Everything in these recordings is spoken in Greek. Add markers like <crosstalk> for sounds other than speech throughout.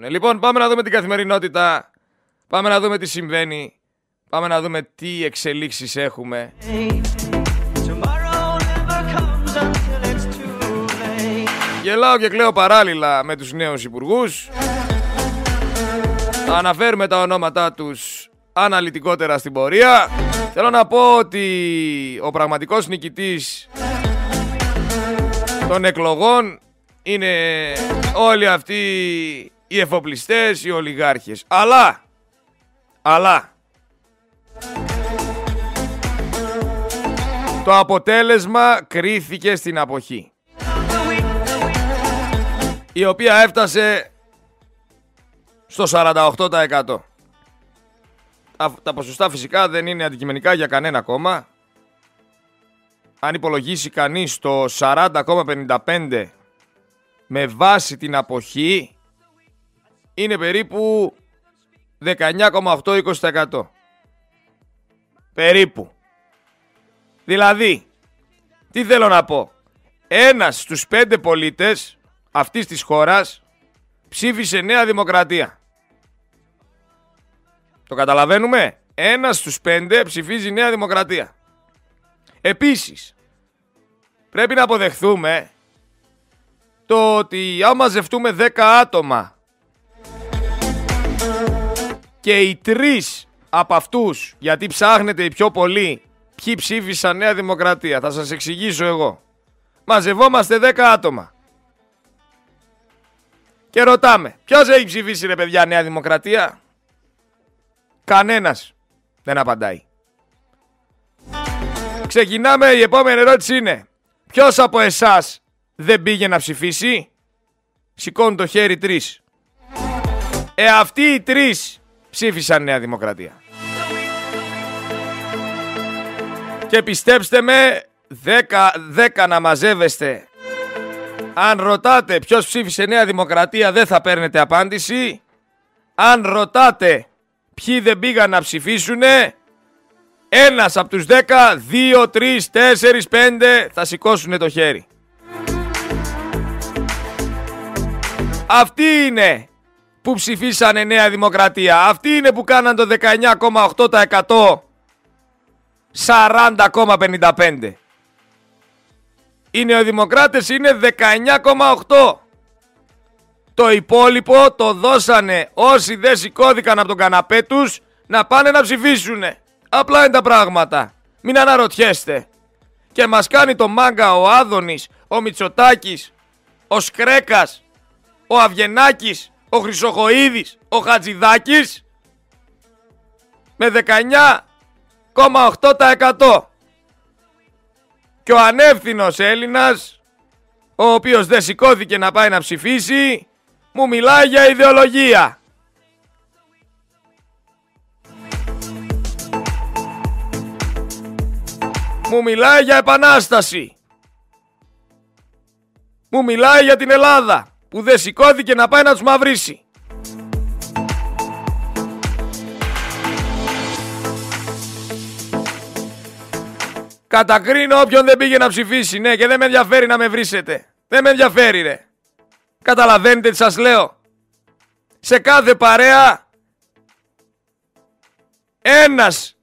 Ναι, λοιπόν, πάμε να δούμε την καθημερινότητα. Πάμε να δούμε τι συμβαίνει. Πάμε να δούμε τι εξελίξεις έχουμε. Γελάω και κλαίω παράλληλα με τους νέους υπουργούς. Θα αναφέρουμε τα ονόματά τους αναλυτικότερα στην πορεία. Θέλω να πω ότι ο πραγματικός νικητής των εκλογών είναι όλοι αυτοί οι εφοπλιστές, οι ολιγάρχες. Αλλά, αλλά, το αποτέλεσμα κρίθηκε στην αποχή. Η οποία έφτασε στο 48%. Τα ποσοστά φυσικά δεν είναι αντικειμενικά για κανένα κόμμα. Αν υπολογίσει κανείς το 40,55 με βάση την αποχή είναι περίπου 19,8-20%. Περίπου. Δηλαδή, τι θέλω να πω; Ένας στους πέντε πολίτες αυτής της χώρας ψήφισε Νέα Δημοκρατία. Το καταλαβαίνουμε; Ένας στους πέντε ψηφίζει Νέα Δημοκρατία. Επίσης, πρέπει να αποδεχθούμε το ότι άμα μαζευτούμε 10 άτομα και οι τρεις από αυτούς, γιατί ψάχνετε οι πιο πολλοί, ποιοι ψήφισαν Νέα Δημοκρατία, θα σας εξηγήσω εγώ. Μαζευόμαστε 10 άτομα. Και ρωτάμε, ποιος έχει ψηφίσει ρε παιδιά Νέα Δημοκρατία; Κανένας δεν απαντάει. Ξεκινάμε, η επόμενη ερώτηση είναι Ποιος από εσάς δεν πήγε να ψηφίσει; Σηκώνουν το χέρι τρεις Ε αυτοί οι τρεις ψήφισαν Νέα Δημοκρατία. Και πιστέψτε με δέκα, δέκα να μαζεύεστε. Αν ρωτάτε ποιος ψήφισε Νέα Δημοκρατία δεν θα παίρνετε απάντηση. Αν ρωτάτε ποιοι δεν πήγαν να ψηφίσουνε ένας από τους 10, 2, 3, 4, 5 θα σηκώσουν το χέρι. Αυτοί είναι που ψηφίσανε Νέα Δημοκρατία. Αυτοί είναι που κάναν το 19,8% 40,55. Οι νεοδημοκράτες είναι 19,8. Το υπόλοιπο το δώσανε όσοι δεν σηκώθηκαν από τον καναπέ τους να πάνε να ψηφίσουνε. Απλά είναι τα πράγματα. Μην αναρωτιέστε. Και μας κάνει το μάγκα ο Άδωνης, ο Μητσοτάκης, ο Σκρέκας, ο Αυγενάκης, ο Χρυσοχοίδης, ο Χατζηδάκης με 19,8% και ο ανεύθυνος Έλληνας ο οποίος δεν σηκώθηκε να πάει να ψηφίσει μου μιλάει για ιδεολογία. Μου μιλάει για επανάσταση. Μου μιλάει για την Ελλάδα που δεν σηκώθηκε να πάει να τους μαυρίσει. Κατακρίνω όποιον δεν πήγε να ψηφίσει, ναι, και δεν με ενδιαφέρει να με βρίσετε. Δεν με ενδιαφέρει, ρε. Καταλαβαίνετε τι σας λέω. Σε κάθε παρέα, ένας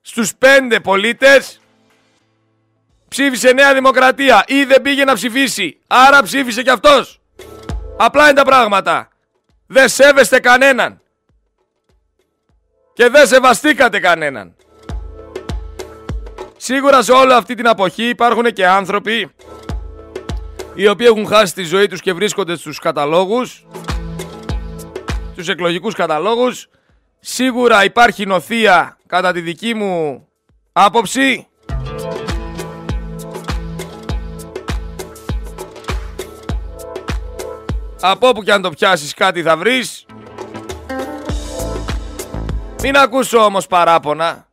στους πέντε πολίτες ψήφισε Νέα Δημοκρατία ή δεν πήγε να ψηφίσει. Άρα ψήφισε κι αυτός. Απλά είναι τα πράγματα. Δεν σέβεστε κανέναν. Και δεν σεβαστήκατε κανέναν. Σίγουρα σε όλη αυτή την αποχή υπάρχουν και άνθρωποι οι οποίοι έχουν χάσει τη ζωή τους και βρίσκονται στους καταλόγους, στους εκλογικούς καταλόγους. Σίγουρα υπάρχει νοθεία κατά τη δική μου άποψη Από όπου και αν το πιάσεις κάτι θα βρεις. Μην ακούσω όμως παράπονα.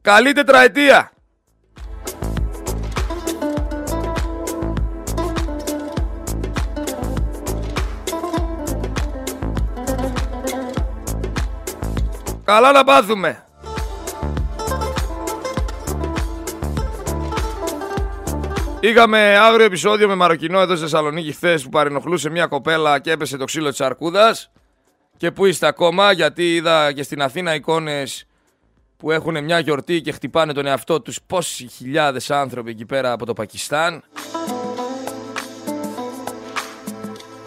Καλή τετραετία. Καλά να πάθουμε. Είχαμε άγριο επεισόδιο με Μαροκινό εδώ στη Θεσσαλονίκη χθες που παρενοχλούσε μια κοπέλα και έπεσε το ξύλο της Αρκούδας. Και πού είστε ακόμα, γιατί είδα και στην Αθήνα εικόνες που έχουν μια γιορτή και χτυπάνε τον εαυτό τους πόσοι χιλιάδες άνθρωποι εκεί πέρα από το Πακιστάν.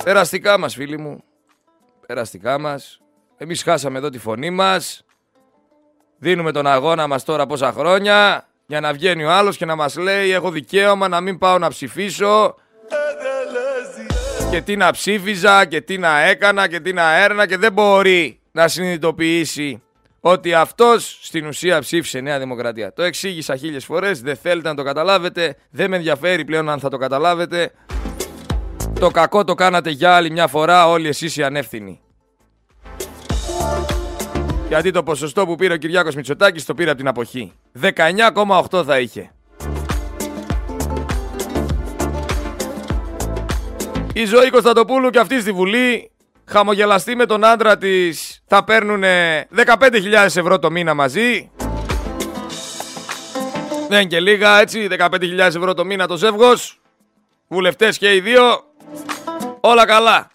Περαστικά μας φίλοι μου, περαστικά μας. Εμείς χάσαμε εδώ τη φωνή μας. Δίνουμε τον αγώνα μας τώρα πόσα χρόνια για να βγαίνει ο άλλος και να μας λέει έχω δικαίωμα να μην πάω να ψηφίσω και τι να ψήφιζα και τι να έκανα και τι να έρνα και δεν μπορεί να συνειδητοποιήσει ότι αυτός στην ουσία ψήφισε Νέα Δημοκρατία. Το εξήγησα χίλιες φορές, δεν θέλετε να το καταλάβετε, δεν με ενδιαφέρει πλέον αν θα το καταλάβετε. Το κακό το κάνατε για άλλη μια φορά όλοι εσείς οι ανεύθυνοι. Γιατί το ποσοστό που πήρε ο Κυριάκος Μητσοτάκης το πήρε από την αποχή. 19,8 θα είχε. Η ζωή Κωνσταντοπούλου και αυτή στη Βουλή χαμογελαστεί με τον άντρα της θα παίρνουν 15.000 ευρώ το μήνα μαζί. Δεν και λίγα έτσι, 15.000 ευρώ το μήνα το ζεύγος. Βουλευτές και οι δύο. Όλα καλά.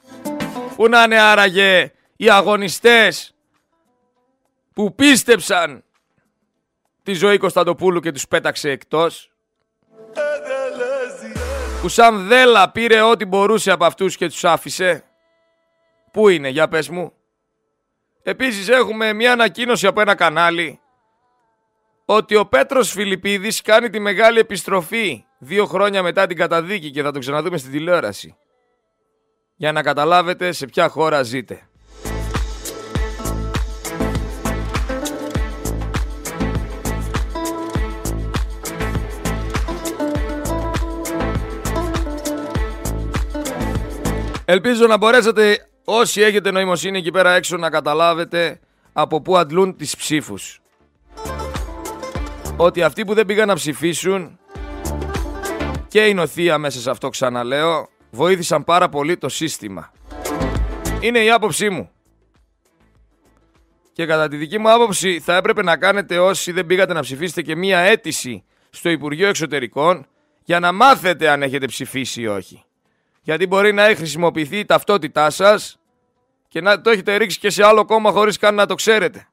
Πού να είναι άραγε οι αγωνιστές που πίστεψαν τη ζωή Κωνσταντοπούλου και τους πέταξε εκτός. Που σαν δέλα πήρε ό,τι μπορούσε από αυτούς και τους άφησε. Πού είναι, για πες μου. Επίσης έχουμε μια ανακοίνωση από ένα κανάλι ότι ο Πέτρος Φιλιππίδης κάνει τη μεγάλη επιστροφή δύο χρόνια μετά την καταδίκη και θα το ξαναδούμε στην τηλεόραση. Για να καταλάβετε σε ποια χώρα ζείτε. Ελπίζω να μπορέσετε όσοι έχετε νοημοσύνη εκεί πέρα έξω να καταλάβετε από πού αντλούν τις ψήφους. Ότι αυτοί που δεν πήγαν να ψηφίσουν και η νοθεία μέσα σε αυτό ξαναλέω βοήθησαν πάρα πολύ το σύστημα. Είναι η άποψή μου. Και κατά τη δική μου άποψη θα έπρεπε να κάνετε όσοι δεν πήγατε να ψηφίσετε και μία αίτηση στο Υπουργείο Εξωτερικών για να μάθετε αν έχετε ψηφίσει ή όχι. Γιατί μπορεί να έχει χρησιμοποιηθεί η ταυτότητά σας και να το έχετε ρίξει και σε άλλο κόμμα χωρίς καν να το ξέρετε.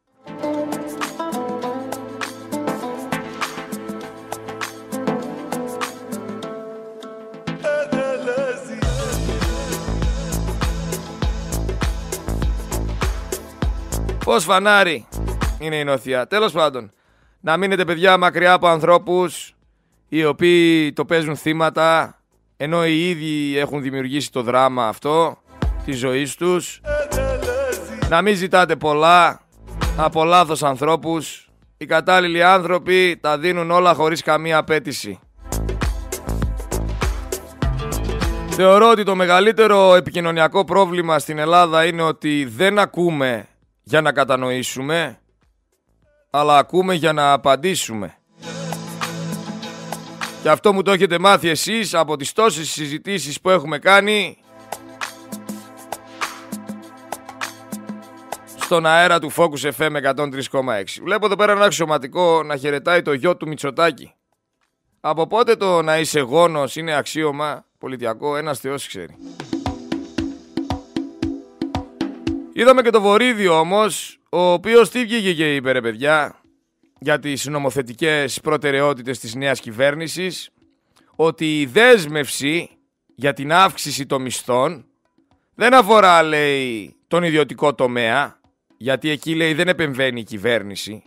Πώς φανάρι είναι η νοθεία. Τέλος πάντων, να μείνετε παιδιά μακριά από ανθρώπους οι οποίοι το παίζουν θύματα ενώ οι ίδιοι έχουν δημιουργήσει το δράμα αυτό της ζωής τους. Να μην ζητάτε πολλά από λάθος ανθρώπους. Οι κατάλληλοι άνθρωποι τα δίνουν όλα χωρίς καμία απέτηση. Θεωρώ ότι το μεγαλύτερο επικοινωνιακό πρόβλημα στην Ελλάδα είναι ότι δεν ακούμε για να κατανοήσουμε αλλά ακούμε για να απαντήσουμε και αυτό μου το έχετε μάθει εσείς από τις τόσες συζητήσεις που έχουμε κάνει στον αέρα του Focus FM 103,6. Βλέπω εδώ πέρα ένα αξιωματικό να χαιρετάει το γιο του Μητσοτάκη. Από πότε το να είσαι γόνος είναι αξίωμα πολιτιακό, ένας θεός ξέρει. Είδαμε και το Βορύδιο όμως, ο οποίος τι βγήκε και είπε ρε παιδιά, για τις νομοθετικές προτεραιότητες της νέας κυβέρνησης ότι η δέσμευση για την αύξηση των μισθών δεν αφορά, λέει, τον ιδιωτικό τομέα, γιατί εκεί, λέει, δεν επεμβαίνει η κυβέρνηση.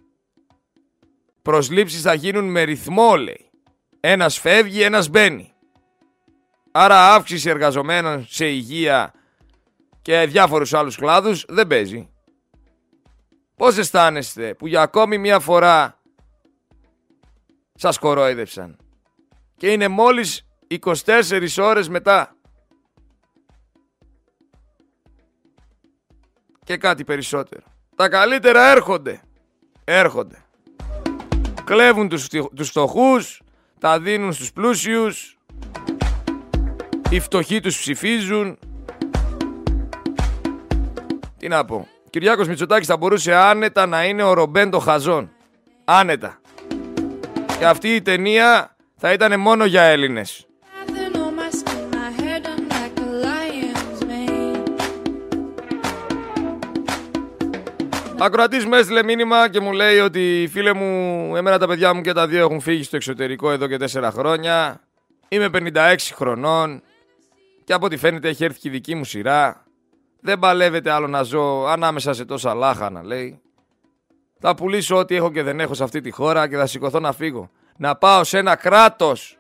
Προσλήψεις θα γίνουν με ρυθμό, λέει. Ένας φεύγει, ένας μπαίνει. Άρα αύξηση εργαζομένων σε υγεία και διάφορους άλλους κλάδους δεν παίζει. Πώς αισθάνεστε που για ακόμη μια φορά σας κορόιδεψαν και είναι μόλις 24 ώρες μετά; Και κάτι περισσότερο. Τα καλύτερα έρχονται. Έρχονται. Κλέβουν τους, τους φτωχούς, τα δίνουν στους πλούσιους, οι φτωχοί τους ψηφίζουν. Τι να πω. Κυριάκος Μητσοτάκης θα μπορούσε άνετα να είναι ο Ρομπέντο Χαζόν. Άνετα. Και αυτή η ταινία θα ήταν μόνο για Έλληνες. Ακροατής μου έστειλε μήνυμα και μου λέει ότι φίλε μου, εμένα τα παιδιά μου και τα δύο έχουν φύγει στο εξωτερικό εδώ και τέσσερα χρόνια. Είμαι 56 χρονών και από ό,τι φαίνεται έχει έρθει και η δική μου σειρά. Δεν παλεύεται άλλο να ζω ανάμεσα σε τόσα λάχανα, λέει. Θα πουλήσω ό,τι έχω και δεν έχω σε αυτή τη χώρα και θα σηκωθώ να φύγω. Να πάω σε ένα κράτος.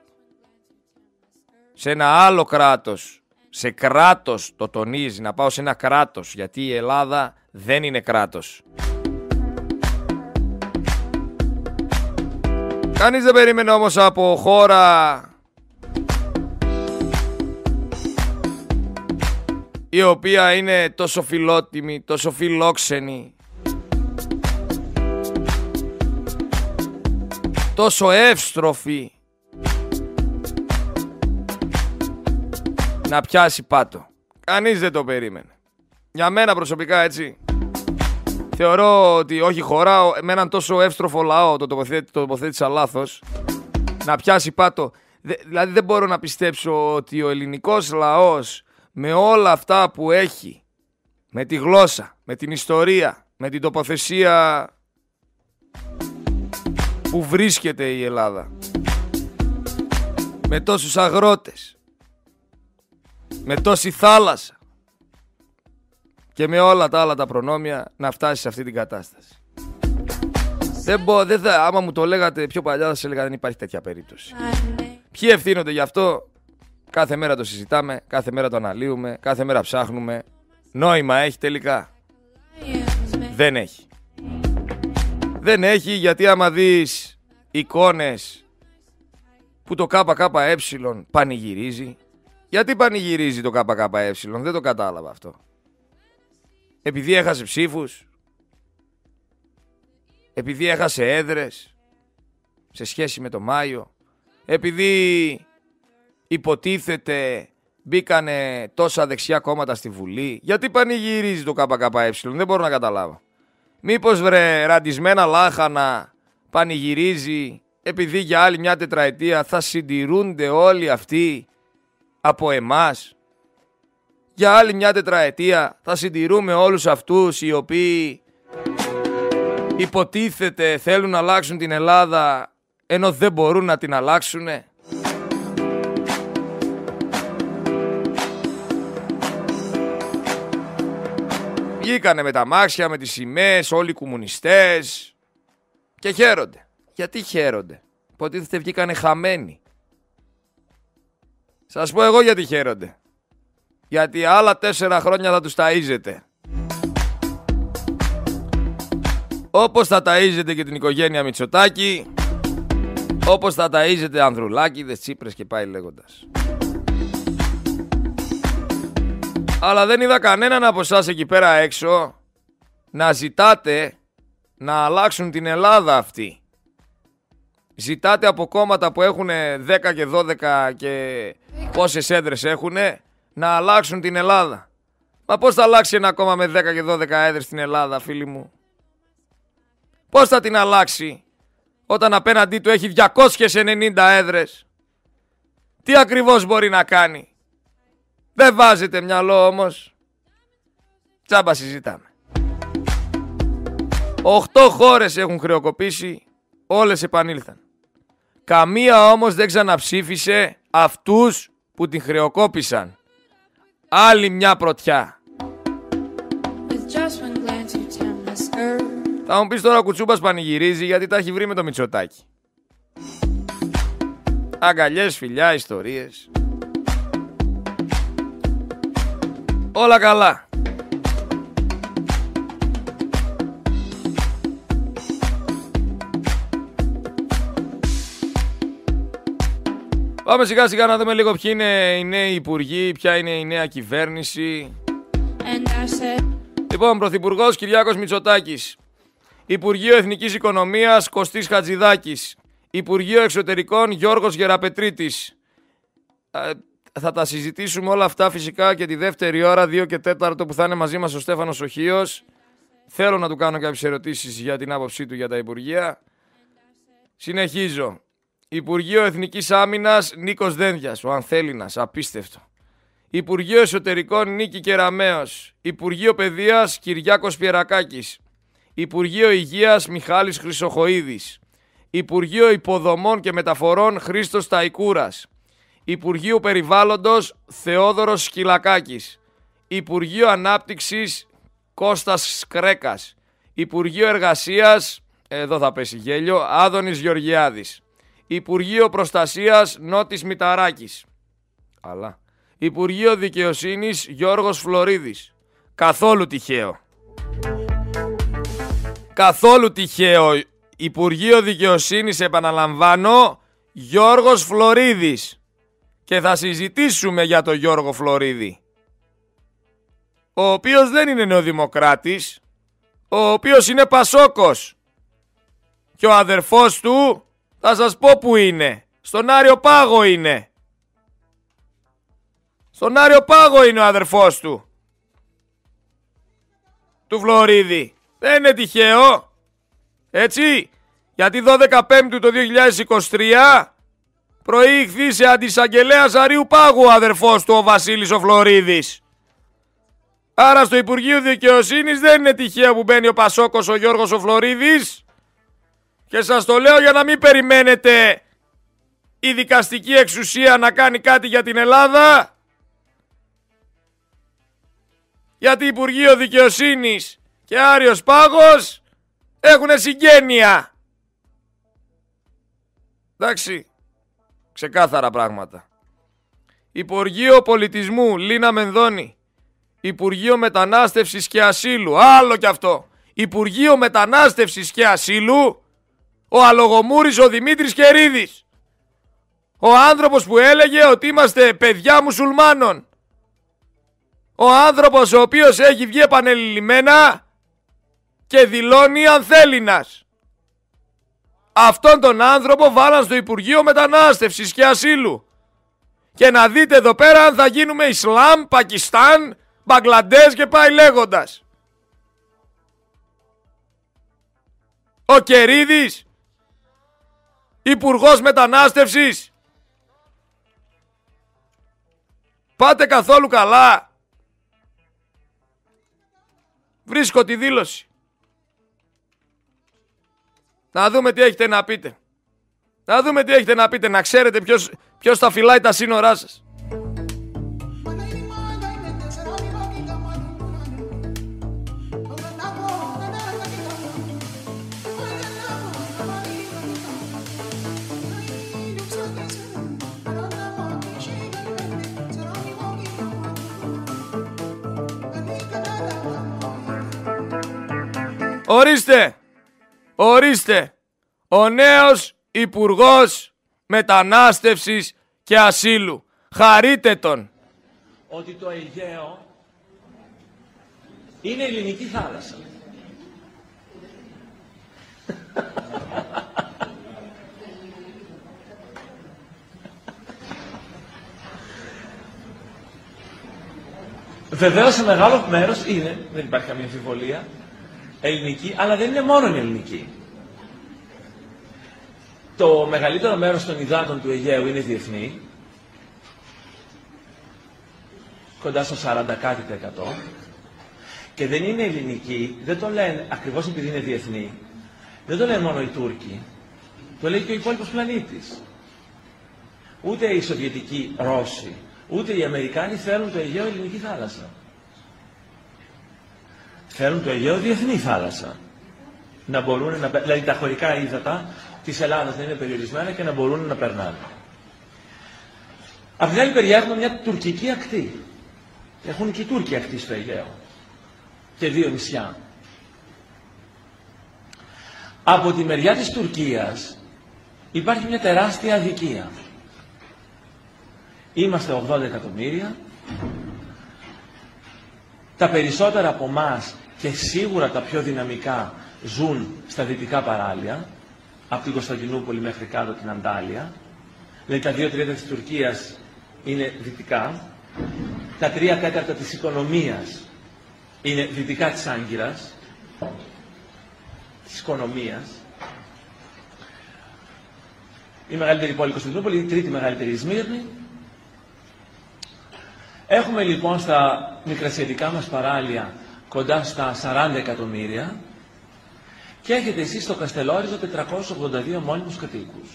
Σε ένα άλλο κράτος. Σε κράτος το τονίζει. Να πάω σε ένα κράτος. Γιατί η Ελλάδα δεν είναι κράτος. Κανείς δεν περίμενε όμως από χώρα η οποία είναι τόσο φιλότιμη, τόσο φιλόξενη, τόσο εύστροφη να πιάσει πάτο. Κανείς δεν το περίμενε. Για μένα προσωπικά έτσι. Θεωρώ ότι όχι χώρα, με έναν τόσο εύστροφο λαό το, τοποθέτησα, το τοποθέτησα λάθος, να πιάσει πάτο. Δηλαδή δεν μπορώ να πιστέψω ότι ο ελληνικός λαός με όλα αυτά που έχει, με τη γλώσσα, με την ιστορία, με την τοποθεσία που βρίσκεται η Ελλάδα, με τόσους αγρότες, με τόση θάλασσα και με όλα τα άλλα τα προνόμια να φτάσει σε αυτή την κατάσταση. Δεν μπο, δεν θα, άμα μου το λέγατε πιο παλιά θα σας έλεγα δεν υπάρχει τέτοια περίπτωση. Ποιοι ευθύνονται γι' αυτό, κάθε μέρα το συζητάμε, κάθε μέρα το αναλύουμε, κάθε μέρα ψάχνουμε. Νόημα έχει τελικά. Δεν έχει. Δεν έχει γιατί άμα δεις εικόνες που το ΚΚΕ πανηγυρίζει. Γιατί πανηγυρίζει το ΚΚΕ, δεν το κατάλαβα αυτό. Επειδή έχασε ψήφους. Επειδή έχασε έδρες σε σχέση με το Μάιο. Επειδή υποτίθεται μπήκανε τόσα δεξιά κόμματα στη Βουλή. Γιατί πανηγυρίζει το ΚΚΕ, δεν μπορώ να καταλάβω. Μήπως βρε ραντισμένα λάχανα πανηγυρίζει επειδή για άλλη μια τετραετία θα συντηρούνται όλοι αυτοί από εμάς. Για άλλη μια τετραετία θα συντηρούμε όλους αυτούς οι οποίοι υποτίθεται θέλουν να αλλάξουν την Ελλάδα ενώ δεν μπορούν να την αλλάξουνε. Βγήκανε με τα μάξια, με τις σημαίες, όλοι οι κομμουνιστές και χαίρονται. Γιατί χαίρονται; Υποτίθεται βγήκανε χαμένοι. Σας πω εγώ γιατί χαίρονται. Γιατί άλλα τέσσερα χρόνια θα τους ταΐζετε. Όπως θα ταΐζετε και την οικογένεια Μητσοτάκη, όπως θα ταΐζετε Ανδρουλάκηδες, Τσίπρες και πάει λέγοντας. Αλλά δεν είδα κανέναν από εσάς εκεί πέρα έξω να ζητάτε να αλλάξουν την Ελλάδα αυτή. Ζητάτε από κόμματα που έχουν 10 και 12 και πόσες έδρες έχουν να αλλάξουν την Ελλάδα. Μα πώς θα αλλάξει ένα κόμμα με 10 και 12 έδρες στην Ελλάδα φίλοι μου; Πώς θα την αλλάξει όταν απέναντί του έχει 290 έδρες; Τι ακριβώς μπορεί να κάνει; Δεν βάζετε μυαλό όμως. Τσάμπα συζητάμε. Οχτώ χώρες έχουν χρεοκοπήσει, όλες επανήλθαν. Καμία όμως δεν ξαναψήφισε αυτούς που την χρεοκόπησαν. Άλλη μια πρωτιά. Θα μου πεις τώρα ο Κουτσούμπας πανηγυρίζει γιατί τα έχει βρει με το Μητσοτάκι. Αγκαλιές, φιλιά, ιστορίες. Όλα καλά. Πάμε σιγά σιγά να δούμε λίγο ποιοι είναι οι νέοι υπουργοί, ποια είναι η νέα κυβέρνηση. Λοιπόν, Πρωθυπουργός Κυριάκος Μητσοτάκης. Υπουργείο Εθνικής Οικονομίας Κωστής Χατζηδάκης. Υπουργείο Εξωτερικών Γιώργος Γεραπετρίτης. Ε, θα τα συζητήσουμε όλα αυτά φυσικά και τη δεύτερη ώρα, 2 και 4 που θα είναι μαζί μας ο Στέφανος Οχίος. Θέλω να του κάνω κάποιες ερωτήσεις για την άποψή του για τα Υπουργεία. Συνεχίζω. Υπουργείο Εθνικής Άμυνας Νίκος Δένδιας, ο Ανθέλινας, απίστευτο. Υπουργείο Εσωτερικών Νίκη Κεραμέως. Υπουργείο Παιδείας Κυριάκος Πιερακάκης. Υπουργείο Υγείας Μιχάλης Χρυσοχοίδης. Υπουργείο Υποδομών και Μεταφορών Χρήστος Ταϊκούρας. Υπουργείο Περιβάλλοντος Θεόδωρος Σκυλακάκης. Υπουργείο Ανάπτυξης Κώστας Σκρέκας. Υπουργείο Εργασίας, εδώ θα πέσει γέλιο, Άδωνης Γεωργιάδης. Υπουργείο Προστασίας Νότης Μηταράκης. Αλλά. Υπουργείο Δικαιοσύνης Γιώργος Φλωρίδης. Καθόλου τυχαίο. Καθόλου τυχαίο. Υπουργείο Δικαιοσύνης επαναλαμβάνω Γιώργος Φλωρίδης. Και θα συζητήσουμε για τον Γιώργο Φλωρίδη. Ο οποίος δεν είναι νεοδημοκράτης. Ο οποίος είναι Πασόκος. Και ο αδερφός του θα σας πω που είναι. Στον Άριο Πάγο είναι. Στον Άριο Πάγο είναι ο αδερφός του. Του Φλωρίδη. Δεν είναι τυχαίο. Έτσι. Γιατί 12 Πέμπτου το 2023 προήχθη σε αντισαγγελέα Αρίου Πάγου ο αδερφός του ο Βασίλης ο Φλωρίδης. Άρα στο Υπουργείο Δικαιοσύνης δεν είναι τυχαίο που μπαίνει ο Πασόκος ο Γιώργος ο Φλωρίδης. Και σας το λέω για να μην περιμένετε η δικαστική εξουσία να κάνει κάτι για την Ελλάδα. Γιατί Υπουργείο Δικαιοσύνης και Άριος Πάγος έχουν συγγένεια. Εντάξει, ξεκάθαρα πράγματα. Υπουργείο Πολιτισμού Λίνα Μενδώνη. Υπουργείο Μετανάστευσης και Ασύλου. Άλλο κι αυτό. Υπουργείο Μετανάστευσης και Ασύλου. Ο αλογομούρης ο Δημήτρης Κερίδης. Ο άνθρωπος που έλεγε ότι είμαστε παιδιά μουσουλμάνων. Ο άνθρωπος ο οποίος έχει βγει επανελειμμένα και δηλώνει ανθέληνας. Αυτόν τον άνθρωπο βάλαν στο Υπουργείο Μετανάστευσης και Ασύλου. Και να δείτε εδώ πέρα αν θα γίνουμε Ισλάμ, Πακιστάν, Μπαγκλαντές και πάει λέγοντας. Ο Κερίδης, Υπουργός Μετανάστευσης. Πάτε καθόλου καλά. Βρίσκω τη δήλωση. Να δούμε τι έχετε να πείτε. Να δούμε τι έχετε να πείτε, να ξέρετε ποιος, ποιος θα φυλάει τα σύνορά σας. Ορίστε, ορίστε, ο νέος Υπουργός Μετανάστευσης και Ασύλου. Χαρείτε τον. Ότι το Αιγαίο είναι ελληνική θάλασσα. Βεβαίως σε μεγάλο μέρος είναι, δεν υπάρχει καμία αμφιβολία, ελληνική, αλλά δεν είναι μόνο ελληνική. Το μεγαλύτερο μέρος των υδάτων του Αιγαίου είναι διεθνή, κοντά στο 40 κάτι και δεν είναι ελληνική, δεν το λένε ακριβώς επειδή είναι διεθνή, δεν το λένε μόνο οι Τούρκοι, το λέει και ο υπόλοιπος πλανήτης. Ούτε οι Σοβιετικοί Ρώσοι, ούτε οι Αμερικάνοι θέλουν το Αιγαίο ελληνική θάλασσα. Θέλουν το Αιγαίο διεθνή θάλασσα. Να μπορούν να, δηλαδή τα χωρικά ύδατα της Ελλάδας να είναι περιορισμένα και να μπορούν να περνάνε. Απ' την άλλη μεριά έχουμε μια τουρκική ακτή. Έχουν και οι Τούρκοι ακτή στο Αιγαίο. Και δύο νησιά. Από τη μεριά της Τουρκίας υπάρχει μια τεράστια αδικία. Είμαστε 80 εκατομμύρια. Τα περισσότερα από εμά και σίγουρα τα πιο δυναμικά ζουν στα δυτικά παράλια, από την Κωνσταντινούπολη μέχρι κάτω την Αντάλια. Δηλαδή τα δύο τρίτα της Τουρκίας είναι δυτικά. Τα τρία τέταρτα της οικονομίας είναι δυτικά της Άγκυρας, της οικονομίας. Η μεγαλύτερη πόλη Κωνσταντινούπολη, η τρίτη μεγαλύτερη Σμύρνη. Έχουμε λοιπόν στα μικρασιατικά μας παράλια κοντά στα 40 εκατομμύρια και έχετε εσείς στο Καστελόριζο 482 μόνιμους κατοίκους.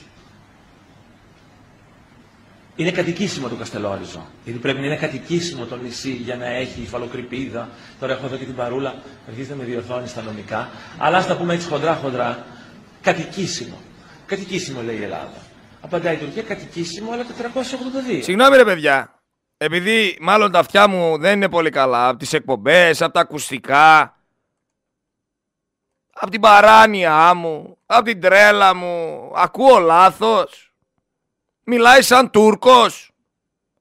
Είναι κατοικήσιμο το Καστελόριζο. Γιατί πρέπει να είναι κατοικήσιμο το νησί για να έχει υφαλοκρηπίδα. Τώρα έχω εδώ και την παρούλα, αρχίζετε με διορθώνεις στα νομικά. Αλλά ας τα πούμε έτσι χοντρά-χοντρά. Κατοικήσιμο. Κατοικήσιμο λέει η Ελλάδα. Απαντάει η Τουρκία, κατοικήσιμο, αλλά 482. Συγγνώμη ρε παιδιά. Επειδή μάλλον τα αυτιά μου δεν είναι πολύ καλά από τις εκπομπές, από τα ακουστικά, από την παράνοια μου, από την τρέλα μου, ακούω λάθος. Μιλάει σαν Τούρκος.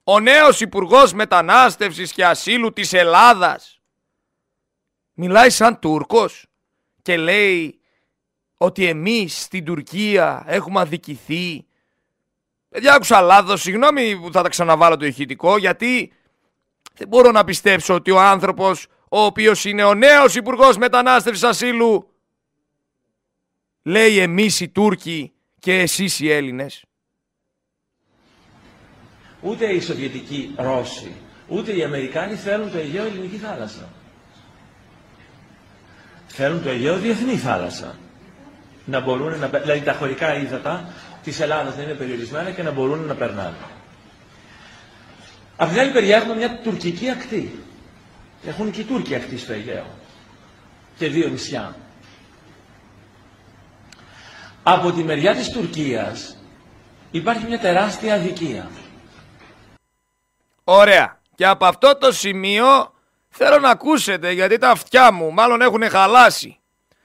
Ο νέος Υπουργός Μετανάστευσης και Ασύλου της Ελλάδας. Μιλάει σαν Τούρκος και λέει ότι εμείς στην Τουρκία έχουμε αδικηθεί. Παιδιά άκουσα λάθος, συγγνώμη που θα τα ξαναβάλω το ηχητικό γιατί δεν μπορώ να πιστέψω ότι ο άνθρωπος ο οποίος είναι ο νέος Υπουργός Μετανάστευσης Ασύλου λέει εμείς οι Τούρκοι και εσείς οι Έλληνες. Ούτε οι Σοβιετικοί Ρώσοι, ούτε οι Αμερικάνοι θέλουν το Αιγαίο ελληνική θάλασσα. Θέλουν το Αιγαίο διεθνή θάλασσα. Να μπορούν να, δηλαδή τα χωρικά ύδατα της Ελλάδας να είναι περιορισμένα και να μπορούν να περνάνε. Από την άλλη μεριά έχουμε μια τουρκική ακτή. Έχουν και οι Τούρκοι ακτή στο Αιγαίο. Και δύο νησιά. Από τη μεριά της Τουρκίας υπάρχει μια τεράστια αδικία. Ωραία. Και από αυτό το σημείο θέλω να ακούσετε γιατί τα αυτιά μου μάλλον έχουν χαλάσει.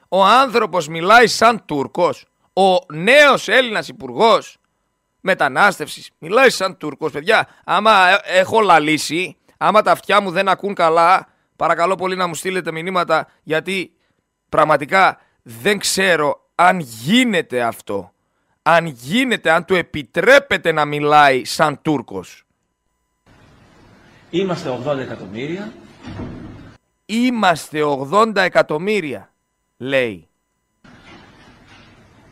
Ο άνθρωπος μιλάει σαν Τούρκος. Ο νέος Έλληνας υπουργός μετανάστευσης μιλάει σαν Τούρκος. Παιδιά, άμα ε, έχω λαλήσει, άμα τα αυτιά μου δεν ακούν καλά, παρακαλώ πολύ να μου στείλετε μηνύματα γιατί πραγματικά δεν ξέρω αν γίνεται αυτό. Αν γίνεται, αν του επιτρέπεται να μιλάει σαν Τούρκος. Είμαστε 80 εκατομμύρια. Είμαστε 80 εκατομμύρια, λέει.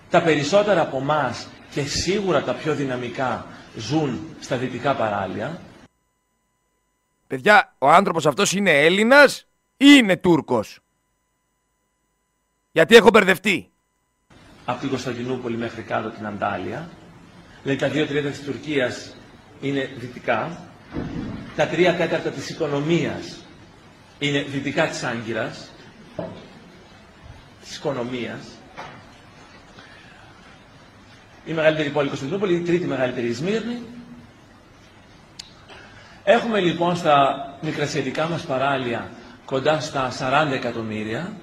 Τα περισσότερα από εμά και σίγουρα τα πιο δυναμικά ζουν στα δυτικά παράλια. Παιδιά, ο άνθρωπος αυτός είναι Έλληνας ή είναι Τούρκος; Γιατί έχω μπερδευτεί. Από την Κωνσταντινούπολη μέχρι κάτω την Αντάλια. Δηλαδή τα δύο τρίτα της Τουρκίας είναι δυτικά τα τρία τέταρτα της οικονομίας είναι δυτικά της Άγκυρας, της οικονομίας. Η μεγαλύτερη πόλη Κωνσταντινούπολη, η τρίτη μεγαλύτερη Σμύρνη. Έχουμε λοιπόν στα μικρασιατικά μας παράλια κοντά στα 40 εκατομμύρια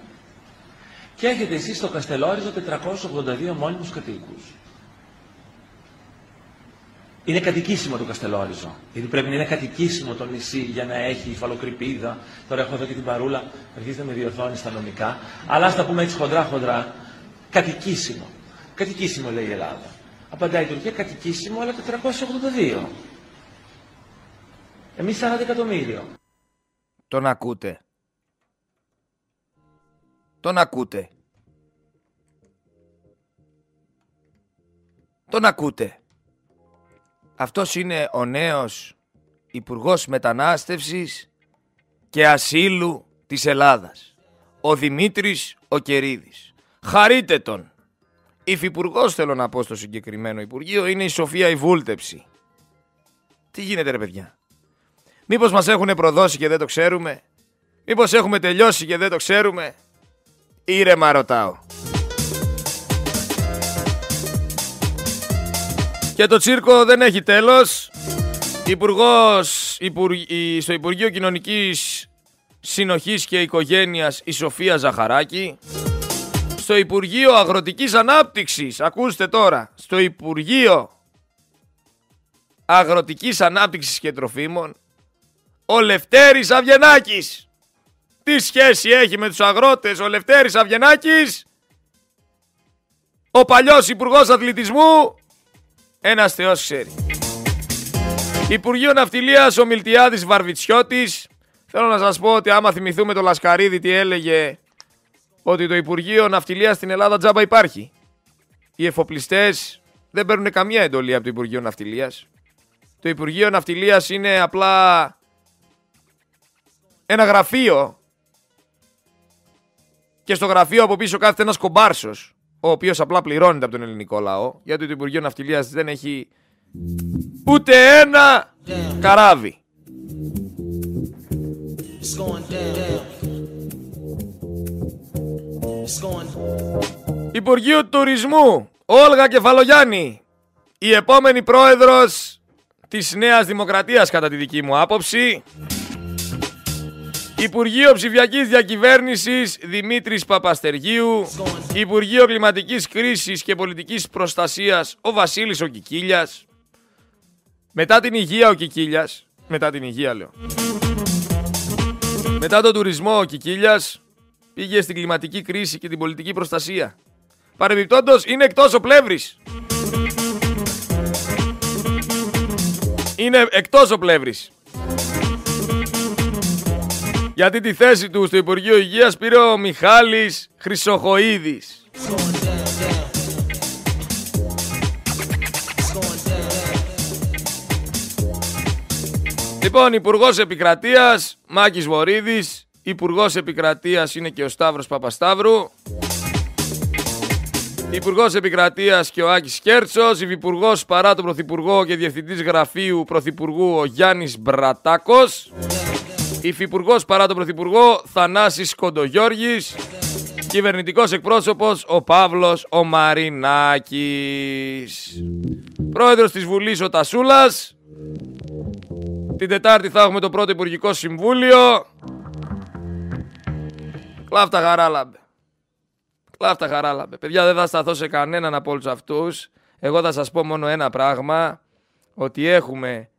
και έχετε εσείς στο Καστελόριζο 482 μόνιμους κατοίκους. Είναι κατοικήσιμο το Καστελόριζο. Γιατί πρέπει να είναι κατοικήσιμο το νησί για να έχει υφαλοκρηπίδα. Τώρα έχω εδώ και την παρούλα, αρχίζετε με διορθώνεις στα νομικά. Αλλά ας τα πούμε έτσι χοντρά-χοντρά. Κατοικήσιμο. Κατοικήσιμο λέει η Ελλάδα. Απαντάει η Τουρκία, κατοικήσιμο, αλλά 482. Εμείς 40 εκατομμύριο. Τον ακούτε. Τον ακούτε. Τον ακούτε. Αυτός είναι ο νέος Υπουργός Μετανάστευσης και Ασύλου της Ελλάδας. Ο Δημήτρης ο Κερίδης. Χαρείτε τον. Υφυπουργός θέλω να πω στο συγκεκριμένο Υπουργείο είναι η Σοφία η Βούλτεψη. Τι γίνεται ρε παιδιά; Μήπως μας έχουν προδώσει και δεν το ξέρουμε; Μήπως έχουμε τελειώσει και δεν το ξέρουμε; Ήρεμα ρωτάω. Και το τσίρκο δεν έχει τέλος. Υπουργός, στο Υπουργείο Κοινωνικής Συνοχής και Οικογένειας η Σοφία Ζαχαράκη. Στο Υπουργείο Αγροτικής Ανάπτυξης, ακούστε τώρα, στο Υπουργείο Αγροτικής Ανάπτυξης και Τροφίμων, ο Λευτέρης Αβγενάκης. Τι σχέση έχει με τους αγρότες ο Λευτέρης Αβγενάκης, ο παλιός Υπουργός Αθλητισμού; Ένας Θεός ξέρει. Υπουργείο Ναυτιλίας ο Μιλτιάδης Βαρβιτσιώτης. Θέλω να σας πω ότι άμα θυμηθούμε το Λασκαρίδη τι έλεγε ότι το Υπουργείο Ναυτιλίας στην Ελλάδα τζάμπα υπάρχει. Οι εφοπλιστές δεν παίρνουν καμία εντολή από το Υπουργείο Ναυτιλίας. Το Υπουργείο Ναυτιλίας είναι απλά ένα γραφείο και στο γραφείο από πίσω κάθεται ένας κομπάρσος, ο οποίος απλά πληρώνεται από τον ελληνικό λαό, γιατί το Υπουργείο Ναυτιλίας δεν έχει ούτε ένα καράβι. Υπουργείο Τουρισμού, Όλγα Κεφαλογιάννη, η επόμενη πρόεδρος της Νέας Δημοκρατίας κατά τη δική μου άποψη. Υπουργείο Ψηφιακής Διακυβέρνησης Δημήτρης Παπαστεργίου. Υπουργείο Κλιματικής Κρίσης και Πολιτικής Προστασίας ο Βασίλης ο Κικίλιας. Μετά την υγεία ο Κικίλιας. Μετά την υγεία λέω. Μετά τον τουρισμό ο Κικίλιας πήγε στην κλιματική κρίση και την πολιτική προστασία. Παρεμπιπτόντως είναι εκτός ο Πλεύρης. Είναι εκτός ο Πλεύρης. Γιατί τη θέση του στο Υπουργείο Υγείας πήρε ο Μιχάλης Χρυσοχοίδης. Λοιπόν, Υπουργός Επικρατείας Μάκης Βορύδης. Υπουργός Επικρατείας είναι και ο Σταύρος Παπασταύρου. Υπουργός Επικρατείας και ο Άκης Κέρτσος. Υφυπουργός παρά τον Πρωθυπουργό και Διευθυντής Γραφείου Πρωθυπουργού ο Γιάννης Μπρατάκος. Υφυπουργός παρά τον Πρωθυπουργό Θανάσης Κοντογιώργης. Κυβερνητικός εκπρόσωπος ο Παύλος ο Μαρινάκης. Πρόεδρος της Βουλής ο Τασούλας. Την Τετάρτη θα έχουμε το πρώτο Υπουργικό Συμβούλιο. Κλάφτα χαράλαμπε. Κλάφτα χαράλαμπε. Παιδιά δεν θα σταθώ σε κανέναν από όλους αυτούς. Εγώ θα σας πω μόνο ένα πράγμα. Ότι έχουμε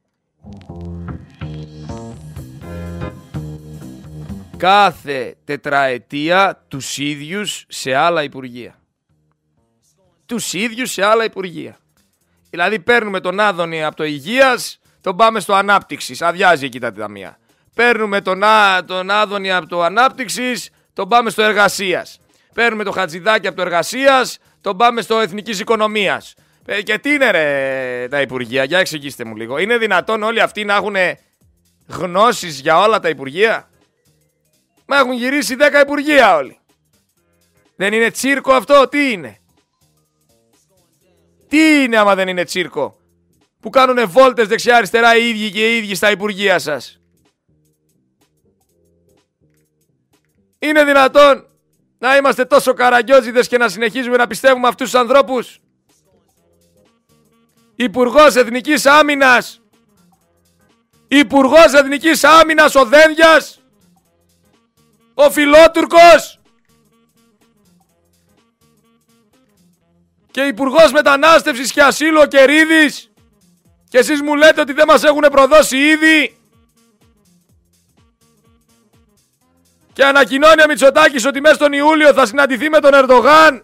κάθε τετραετία τους ίδιους σε άλλα Υπουργεία. Τους ίδιους σε άλλα Υπουργεία. Δηλαδή παίρνουμε τον Άδωνη από το Υγείας τον πάμε στο ανάπτυξης. Αδειάζει εκεί τα ταμεία. Παίρνουμε τον, Α, τον Άδωνη από το ανάπτυξης, τον πάμε στο εργασίας. Παίρνουμε τον Χατζηδάκη από το εργασίας, τον πάμε στο εθνικής οικονομίας. Ε, και τι είναι ρε τα υπουργεία, για εξηγήστε μου λίγο. Είναι δυνατόν όλοι αυτοί να έχουν γνώσεις για όλα τα υπουργεία; Μα έχουν γυρίσει 10 υπουργεία όλοι. Δεν είναι τσίρκο αυτό, τι είναι; Τι είναι άμα δεν είναι τσίρκο; Που κάνουν βόλτες δεξιά-αριστερά οι ίδιοι και οι ίδιοι στα Υπουργεία σας; Είναι δυνατόν να είμαστε τόσο καραγκιόζιδες και να συνεχίζουμε να πιστεύουμε αυτούς τους ανθρώπους; Υπουργός Εθνικής Άμυνας. Υπουργός Εθνικής Άμυνας ο Δένδιας. Ο Φιλότουρκος. Και Υπουργός Μετανάστευσης και Ασύλου ο Κερίδης. Και εσείς μου λέτε ότι δεν μας έχουν προδώσει ήδη. Και ανακοινώνει ο Μητσοτάκης ότι μέσα στον Ιούλιο θα συναντηθεί με τον Ερντογάν.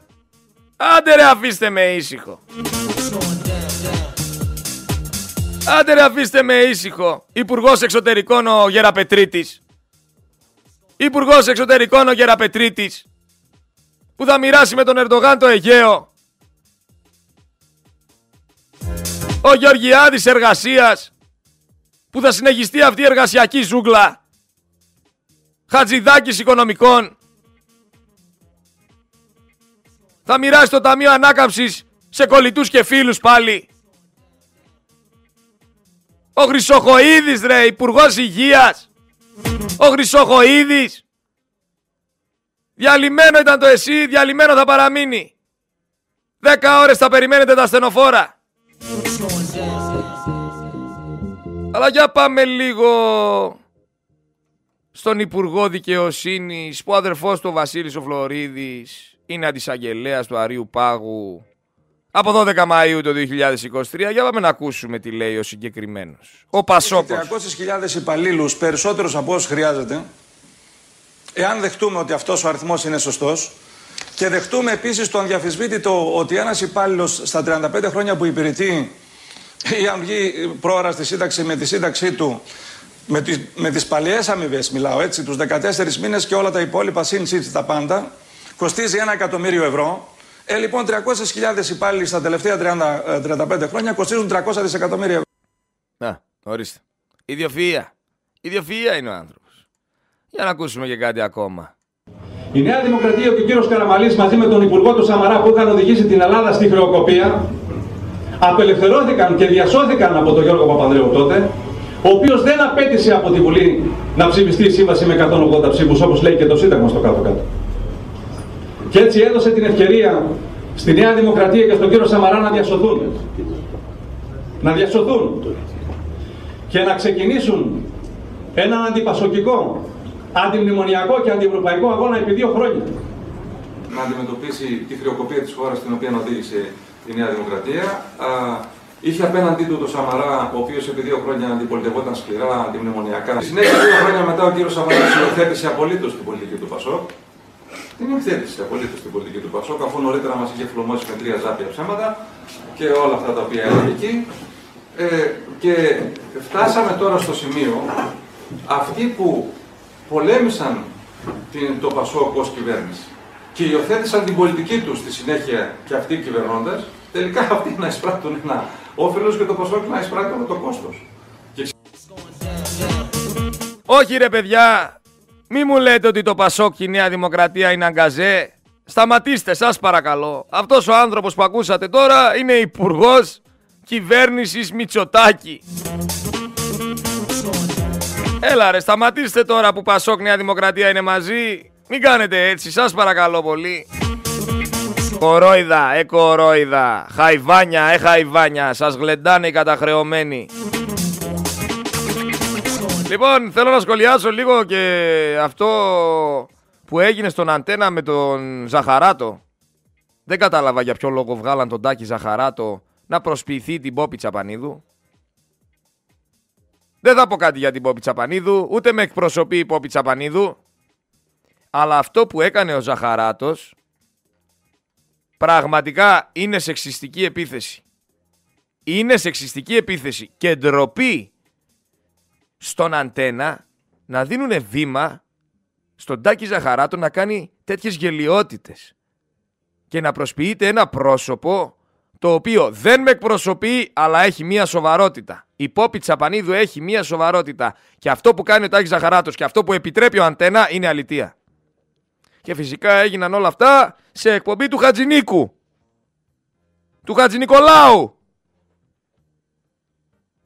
Άντε ρε αφήστε με ήσυχο. Άντε ρε αφήστε με ήσυχο. Υπουργός Εξωτερικών ο Γεραπετρίτης. Υπουργός Εξωτερικών ο Γεραπετρίτης. Που θα μοιράσει με τον Ερντογάν το Αιγαίο. ο Γεωργιάδης εργασίας που θα συνεχιστεί αυτή η εργασιακή ζούγκλα. Χατζηδάκης οικονομικών. Θα μοιράσει το Ταμείο Ανάκαμψης σε κολλητούς και φίλους πάλι. Ο Χρυσοχοίδης ρε, Υπουργός Υγείας. Ο Χρυσοχοίδης. Διαλυμένο ήταν το εσύ, διαλυμένο θα παραμείνει. Δέκα ώρες θα περιμένετε τα στενοφόρα. Αλλά για πάμε λίγο στον Υπουργό Δικαιοσύνης που ο αδερφός του Βασίλης ο Φλωρίδης είναι αντισαγγελέας του Αρίου Πάγου από 12 Μαΐου το 2023. Για πάμε να ακούσουμε τι λέει ο συγκεκριμένος. Ο Πασόκος. 300.000 υπαλλήλους, περισσότερους από όσους χρειάζεται, εάν δεχτούμε ότι αυτός ο αριθμός είναι σωστός, και δεχτούμε επίσης το αδιαφυσβήτητο ότι ένας υπάλληλος στα 35 χρόνια που υπηρετεί ή αν βγει πρόωρα στη σύνταξη με τη σύνταξή του, με, τις, με τις παλιές αμοιβές μιλάω έτσι, τους 14 μήνες και όλα τα υπόλοιπα συν τα πάντα, κοστίζει ένα εκατομμύριο ευρώ. Ε, λοιπόν, 300.000 υπάλληλοι στα τελευταία 30, 35 ε, χρόνια κοστίζουν 300 δισεκατομμύρια ευρώ. Να, ορίστε. Ιδιοφυΐα. Ιδιοφυΐα είναι ο άνθρωπος. Για να ακούσουμε και κάτι ακόμα. Η Νέα Δημοκρατία και ο κύριος Καραμαλής μαζί με τον Υπουργό του Σαμαρά που είχαν οδηγήσει την Ελλάδα στη χρεοκοπία απελευθερώθηκαν και διασώθηκαν από τον Γιώργο Παπανδρέου τότε, ο οποίος δεν απέτησε από τη Βουλή να ψηφιστεί η σύμβαση με 180 ψήφους, όπως λέει και το Σύνταγμα στο κάτω-κάτω. Και έτσι έδωσε την ευκαιρία στη Νέα Δημοκρατία και στον κύριο Σαμαρά να διασωθούν. Να διασωθούν. Και να ξεκινήσουν έναν αντιπασοκικό, αντιμνημονιακό και αντιευρωπαϊκό αγώνα επί δύο χρόνια. Να αντιμετωπίσει τη χρεοκοπία της χώρας την οποία οδήγησε η Νέα Δημοκρατία. Είχε απέναντί του τον Σαμαρά, ο οποίος επί δύο χρόνια αντιπολιτευόταν σκληρά, αντιμνημονιακά. Συνέχεια, δύο χρόνια μετά, ο κύριος Σαμαράς υιοθέτησε απολύτως την πολιτική του Πασόκ. Την υιοθέτησε απολύτως την πολιτική του Πασόκ, αφού νωρίτερα μας είχε φλωμώσει με τρία ζάπια ψέματα και όλα αυτά τα οποία έλεγε εκεί. Ε, και φτάσαμε τώρα στο σημείο αυτοί που πολέμησαν την, το Πασόκ ως κυβέρνηση και υιοθέτησαν την πολιτική τους στη συνέχεια και αυτοί κυβερνώντας, τελικά <laughs> αυτοί να εισπράττουν ένα όφελος και το Πασόκ να εισπράττει όλο το κόστος. Όχι ρε παιδιά, μη μου λέτε ότι το Πασόκ και η Νέα Δημοκρατία είναι αγκαζέ. Σταματήστε σας παρακαλώ. Αυτός ο άνθρωπος που ακούσατε τώρα είναι υπουργός κυβέρνησης Μητσοτάκη. Έλα ρε σταματήστε τώρα που Πασόκ Νέα Δημοκρατία είναι μαζί. Μην κάνετε έτσι σας παρακαλώ πολύ. Κορόιδα, ε κορόιδα. Χαϊβάνια, ε χαϊβάνια. Σας γλεντάνε οι καταχρεωμένοι. Λοιπόν, θέλω να σχολιάσω λίγο και αυτό που έγινε στον Αντένα με τον Ζαχαράτο. Δεν κατάλαβα για ποιο λόγο βγάλαν τον Τάκη Ζαχαράτο να προσποιηθεί την Πόπη Τσαπανίδου. Δεν θα πω κάτι για την Πόπη Τσαπανίδου, ούτε με εκπροσωπεί η Πόπη Τσαπανίδου. Αλλά αυτό που έκανε ο Ζαχαράτος πραγματικά είναι σεξιστική επίθεση. Είναι σεξιστική επίθεση και ντροπή στον αντένα να δίνουν βήμα στον Τάκη Ζαχαράτο να κάνει τέτοιες γελιότητες και να προσποιείται ένα πρόσωπο το οποίο δεν με εκπροσωπεί αλλά έχει μία σοβαρότητα. Η Πόπη Τσαπανίδου έχει μία σοβαρότητα και αυτό που κάνει ο Τάκης Ζαχαράτος και αυτό που επιτρέπει ο Αντένα είναι αλητία. Και φυσικά έγιναν όλα αυτά σε εκπομπή του Χατζηνίκου. Του Χατζηνικολάου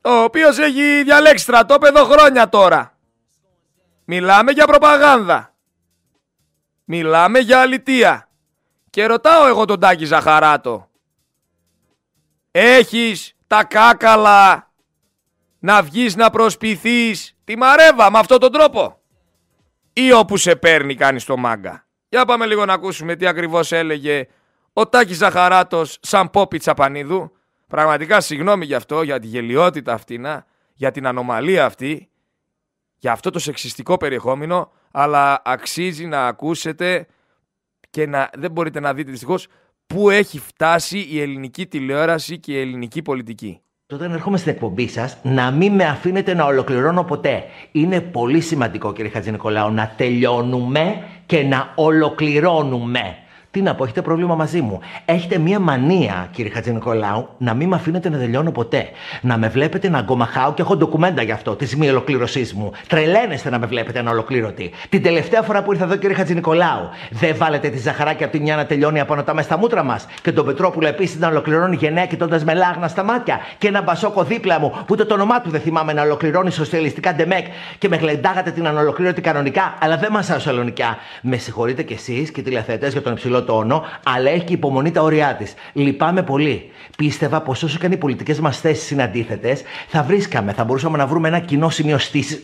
ο οποίος έχει διαλέξει στρατόπεδο χρόνια τώρα. Μιλάμε για προπαγάνδα. Μιλάμε για αλητεία. Και ρωτάω εγώ τον Τάκη Ζαχαράτο. Έχεις τα κάκαλα να βγεις να προσποιηθείς τη μαρέβα με αυτόν τον τρόπο; Ή όπου σε παίρνει κάνεις το μάγκα; Για πάμε λίγο να ακούσουμε τι ακριβώς έλεγε ο Τάκης Ζαχαράτος σαν πόπι Τσαπανίδου Πραγματικά συγγνώμη γι' αυτό, για τη γελιότητα αυτή, για την ανομαλία αυτή, για αυτό το σεξιστικό περιεχόμενο, αλλά αξίζει να ακούσετε και να, δεν μπορείτε να δείτε δυστυχώς πού έχει φτάσει η ελληνική τηλεόραση και η ελληνική πολιτική. Όταν ερχόμαι στην εκπομπή σας, να μην με αφήνετε να ολοκληρώνω ποτέ. Είναι πολύ σημαντικό, κύριε Χατζη να τελειώνουμε και να ολοκληρώνουμε. Τι να πω, έχετε πρόβλημα μαζί μου. Έχετε μία μανία, κύριε Χατζηνικολάου, να μην με αφήνετε να τελειώνω ποτέ. Να με βλέπετε να γκομαχάω και έχω ντοκουμέντα γι' αυτό, της μη ολοκλήρωσής μου. Τρελαίνεστε να με βλέπετε ανολοκλήρωτη. Την τελευταία φορά που ήρθα εδώ, κύριε Χατζηνικολάου, δεν βάλετε τη ζαχαράκια από τη μια να τελειώνει απανοτά με στα μούτρα μας. Και τον Πετρόπουλο επίσης να ολοκληρώνει γενναία κοιτώντας με λάγνα στα μάτια. Και ένα μπασόκο δίπλα μου, που ούτε το όνομά του δεν θυμάμαι να ολοκληρώνει σοσιαλιστικά ντεμεκ και με γλεντάγατε την ανολοκλήρωτη κανονικά, αλλά δεν μας ελληνικά. Με συγχωρείτε κι εσείς και τηλεθέτε για τον υψηλό τόνο, αλλά έχει και υπομονή τα όρια της. Λυπάμαι πολύ. Πίστευα πως όσο και αν οι πολιτικές μας θέσεις είναι αντίθετες, θα βρίσκαμε, θα μπορούσαμε να βρούμε ένα κοινό σημείο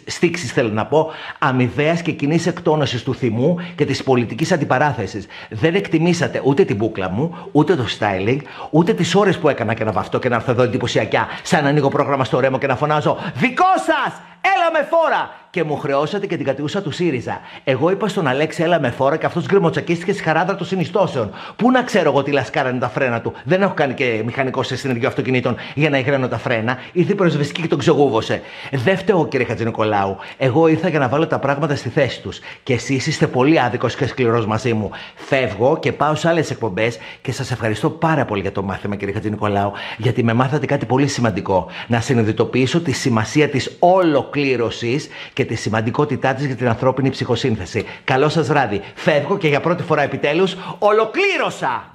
στήξης, θέλω να πω, αμοιβαίας και κοινής εκτόνωσης του θυμού και της πολιτικής αντιπαράθεσης. Δεν εκτιμήσατε ούτε την μπούκλα μου, ούτε το styling, ούτε τις ώρες που έκανα και να βαφτώ και να έρθω εδώ εντυπωσιακά, σαν να ανοίγω πρόγραμμα στο ρέμο και να φωνάζω Δικό σας! Έλα με φόρα! Και μου χρεώσατε και την κατηγούσα του ΣΥΡΙΖΑ. Εγώ είπα στον Αλέξη, έλα με φόρα και αυτός γκρεμοτσακίστηκε στη χαράδρα των συνιστώσεων. Πού να ξέρω εγώ τι λασκάρανε τα φρένα του. Δεν έχω κάνει και μηχανικό σε συνεργείο αυτοκινήτων για να υγραίνω τα φρένα. Ήρθε η προσβεστική και τον ξεγούβωσε. Δεν φταίω, κύριε Χατζηνικολάου. Εγώ ήρθα για να βάλω τα πράγματα στη θέση τους. Και εσείς είστε πολύ άδικος και σκληρός μαζί μου. Φεύγω και πάω σε άλλες εκπομπές και σας ευχαριστώ πάρα πολύ για το μάθημα, κύριε Χατζηνικολάου, γιατί με μάθατε κάτι πολύ σημαντικό. Να συνειδητοποιήσω τη σημασία της ολοκλήρωσης και τη σημαντικότητά της για την ανθρώπινη ψυχοσύνθεση. Καλό σας βράδυ. Φεύγω και για πρώτη φορά επιτέλους ολοκλήρωσα!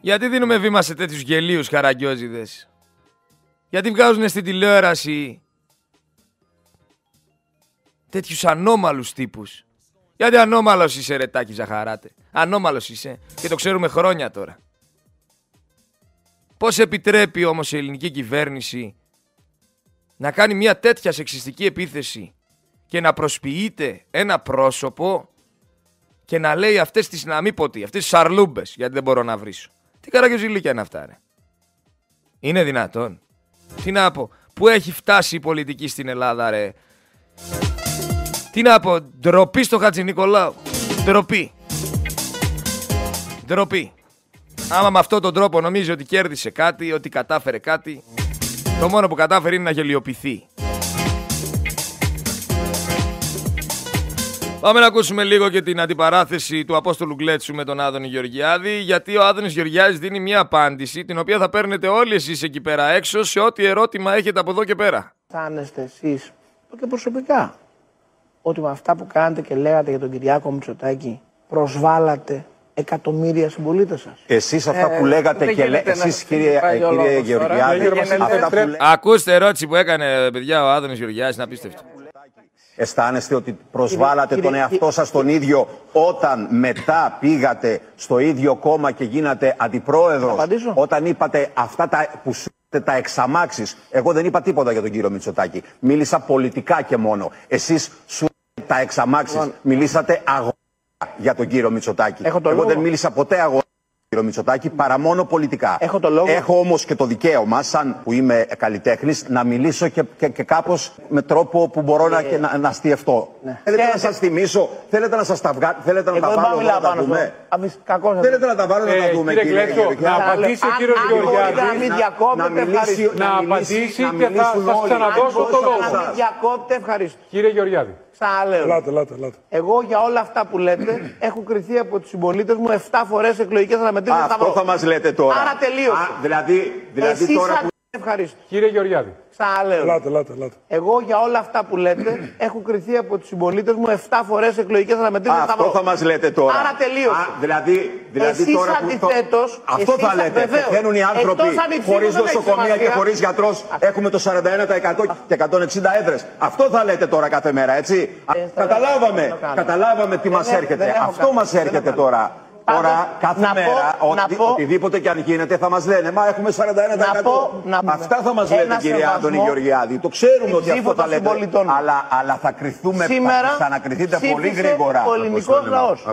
Γιατί δίνουμε βήμα σε τέτοιους γελίους καραγκιόζιδε. Γιατί βγάζουν στην τηλεόραση τέτοιους ανώμαλους τύπους; Γιατί ανώμαλος είσαι, ρετάκι Ζαχαράτε; Ανώμαλος είσαι. Και το ξέρουμε χρόνια τώρα. Πώς επιτρέπει όμως η ελληνική κυβέρνηση να κάνει μια τέτοια σεξιστική επίθεση και να προσποιείται ένα πρόσωπο και να λέει αυτές τις να μην πω τι, αυτές τις σαρλούμπες, γιατί δεν μπορώ να βρίσω. Τι καραγκιόζηλίκια είναι αυτά ρε. Είναι δυνατόν. Τι να πω, πού έχει φτάσει η πολιτική στην Ελλάδα ρε. Τι να πω, ντροπή στο Χατζη Νικολάου. Ντροπή. Ντροπή. Άμα με αυτόν τον τρόπο νομίζει ότι κέρδισε κάτι, ότι κατάφερε κάτι, το μόνο που κατάφερε είναι να γελιοποιηθεί. Πάμε να ακούσουμε λίγο και την αντιπαράθεση του Απόστολου Γκλέτσου με τον Άδωνη Γεωργιάδη, γιατί ο Άδωνης Γεωργιάδης δίνει μια απάντηση, την οποία θα παίρνετε όλοι εσείς εκεί πέρα έξω, σε ό,τι ερώτημα έχετε από εδώ και πέρα. αισθάνεστε εσείς και προσωπικά ότι με αυτά που κάνετε και λέγατε για τον Κυριάκο Μητσοτάκη προσβάλλατε εκατομμύρια συμπολίτες σας. Εσείς αυτά που λέγατε δεν και λέ... γίνεται να εσείς κύριε, πάει ο κύριε λόγος τώρα. Γεωργιάδη, Δεν γίνεται. αυτά που λέ- Ακούστε ερώτηση που έκανε παιδιά ο Άδωνης Γεωργιάδης, είναι απίστευτο. αισθάνεστε ότι προσβάλατε Κύριε- τον εαυτό σας τον ίδιο όταν μετά πήγατε στο ίδιο κόμμα και γίνατε αντιπρόεδρος; Απαντήσω; όταν είπατε αυτά τα που σου είπατε, τα εξαμάξεις εγώ δεν είπα τίποτα για τον κύριο Μητσοτάκη μίλησα πολιτικά και μόνο εσείς σου είπατε τα εξαμάξεις μιλήσατε αγώνα για τον κύριο Μητσοτάκη Έχω το εγώ λόγο. δεν μίλησα ποτέ αγώνα κύριο Μητσοτάκη παρά μόνο πολιτικά. Έχω το λόγο. Έχω όμως και το δικαίωμα, σαν που είμαι καλλιτέχνης, να μιλήσω και, και, και κάπως με τρόπο που μπορώ να, και να, να αστιευτώ. Ναι. Θέλετε να Ξέρετε- σας θυμίσω, θέλετε να σας τα βγάλω, θέλετε να Εγώ τα δεν πάω βάλω να μιλάω εδώ να τα πάνω δούμε; στο. Αμυς- Κακός Θέλετε να τα βάλω να τα δούμε, κύριε κύριε Κλέτσο, Γεωργιάδη. να απαντήσει ο κύριος Αν- αν Γεωργιάδης. μπορείτε να μην διακόπτετε, να μιλήσει, ευχαριστώ. Να μιλήσει- απαντήσει να και θα μιλήσουν σας όλοι. ξαναδώσω Αν το μπορούσα λόγο. να Να μην σας- διακόπτε, ευχαριστώ. Κύριε Γεωργιάδη. Ξαναλέω. Ελάτε, ελάτε, ελάτε. Εγώ για όλα αυτά που λέτε έχω κριθεί από τους συμπολίτες μου 7 φορές εκλογικές αναμετρήσεις. Α, Αυτό θα μας λέτε τώρα. Άρα τελείωσε. Α, δηλαδή, δηλαδή Εσείς τώρα σαν- που. Ευχαριστώ. Κύριε Γεωργιάδη. Ξαναλέω. Ελάτε, ελάτε, ελάτε. Εγώ για όλα αυτά που λέτε έχω κριθεί από τους συμπολίτες μου 7 φορές εκλογικές αναμετρήσεις. Α, αυτό θα μας λέτε τώρα. Άρα τελείωσε. Α, δηλαδή, δηλαδή Εσείς τώρα που. το- αντιθέτως, Αυτό εσείς θα λέτε. βεβαίως. Πεθαίνουν οι άνθρωποι Εκτός αν η ψήφος χωρίς δεν έχει νοσοκομεία και σημασία. χωρίς γιατρός. Έχουμε το 41% και 160 έδρες. Αυτό θα λέτε τώρα κάθε μέρα, έτσι; Α, Ε, θα- Καταλάβαμε. δεν το κάνω. Καταλάβαμε τι Δεν μας έχω- έρχεται. δεν έχω Αυτό κάνει. μας Δεν έρχεται έχω τώρα. Πάντως, Τώρα, κάθε να πω- μέρα, να οτι- πω- οτιδήποτε και αν γίνεται, θα μας λένε Μα έχουμε 41%. Να πω- να πούμε. Αυτά θα μας Ένα λέτε, κύριε σεβασμό Άντωνη Γεωργιάδη. Το ξέρουμε στην ότι αυτό ψήφο θα των λέτε. συμπολιτών. Αλλά, αλλά θα κρυθούμε, Σήμερα θα ανακριθείτε πολύ ψήφισε γρήγορα. ο ελληνικός λαός.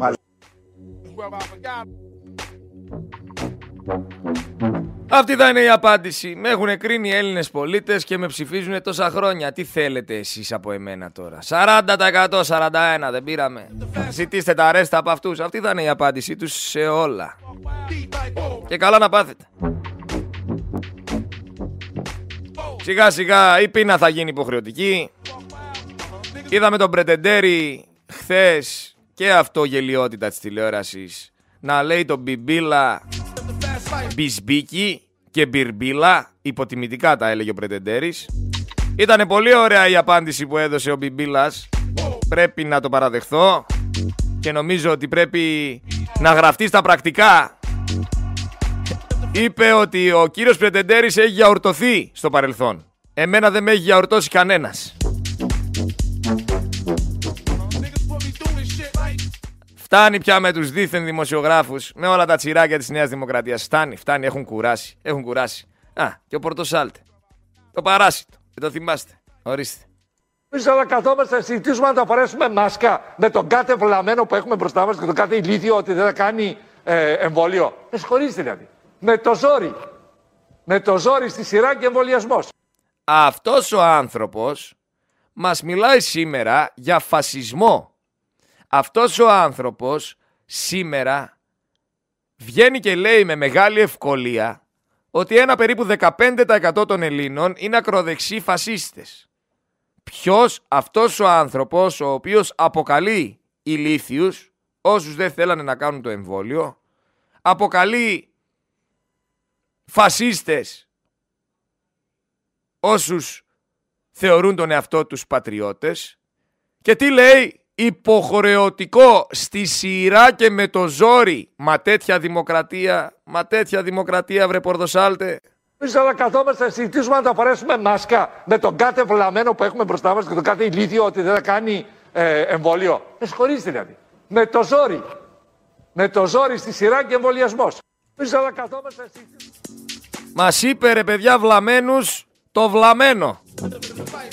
Αυτή θα είναι η απάντηση. Με έχουν κρίνει οι Έλληνες πολίτες και με ψηφίζουν τόσα χρόνια. Τι θέλετε εσείς από εμένα τώρα; 40% 41% δεν πήραμε. Ζητήστε τα ρέστα από αυτούς. Αυτή θα είναι η απάντησή τους σε όλα. Και καλά να πάθετε. Σιγά σιγά η πείνα θα γίνει υποχρεωτική. Είδαμε τον Πρετεντέρη χθες και αυτό γελιότητα της τηλεόρασης να λέει τον Μπιμπίλα Μπισμπίκι και Μπιρμπίλα υποτιμητικά τα έλεγε ο Πρετεντέρης. Ήτανε πολύ ωραία η απάντηση που έδωσε ο Μπιμπίλας. Πρέπει να το παραδεχθώ και νομίζω ότι πρέπει να γραφτεί στα πρακτικά. Είπε ότι ο κύριος Πρετεντέρης έχει γιαουρτωθεί στο παρελθόν. Εμένα δεν με έχει γιαουρτώσει κανένας Φτάνει πια με τους δίθεν δημοσιογράφους, με όλα τα τσιράκια της Νέας Δημοκρατίας. Φτάνει, φτάνει, έχουν κουράσει, έχουν κουράσει. Α, και ο Πορτοσάλτε. Το παράσιτο, δεν το θυμάστε. Ορίστε. Εμείς αλλά καθόμαστε να συζητήσουμε να τα φορέσουμε μάσκα με τον κάθε βλαμμένο που έχουμε μπροστά μας και τον κάθε ηλίθιο ότι δεν θα κάνει ε, εμβόλιο. Με συγχωρείτε δηλαδή. Με το ζόρι. Με το ζόρι στη σειρά και εμβολιασμός. Αυτός ο άνθρωπος μας μιλάει σήμερα για φασισμό. Αυτός ο άνθρωπος σήμερα βγαίνει και λέει με μεγάλη ευκολία ότι ένα περίπου 15% των Ελλήνων είναι ακροδεξιοί φασίστες. Ποιος αυτός ο άνθρωπος ο οποίος αποκαλεί ηλίθιους όσους δεν θέλανε να κάνουν το εμβόλιο αποκαλεί φασίστες όσους θεωρούν τον εαυτό τους πατριώτες και τι λέει; Υποχρεωτικό στη σειρά και με το ζόρι μα τέτοια δημοκρατία, μα τέτοια δημοκρατία βρε Πορδοσάλτε Εμείς όλα καθόμαστε να συζητήσουμε να τα φορέσουμε μάσκα με τον κάθε βλαμμένο που έχουμε μπροστά μας και τον κάθε ηλίθιο ότι δεν θα κάνει ε, εμβόλιο. Με συγχωρείτε δηλαδή. Με το ζόρι. Με το ζόρι στη σειρά και εμβολιασμός. Εμείς όλα καθόμαστε να συζητήσουμε. Μας είπε ρε παιδιά βλαμένους το βλαμένο.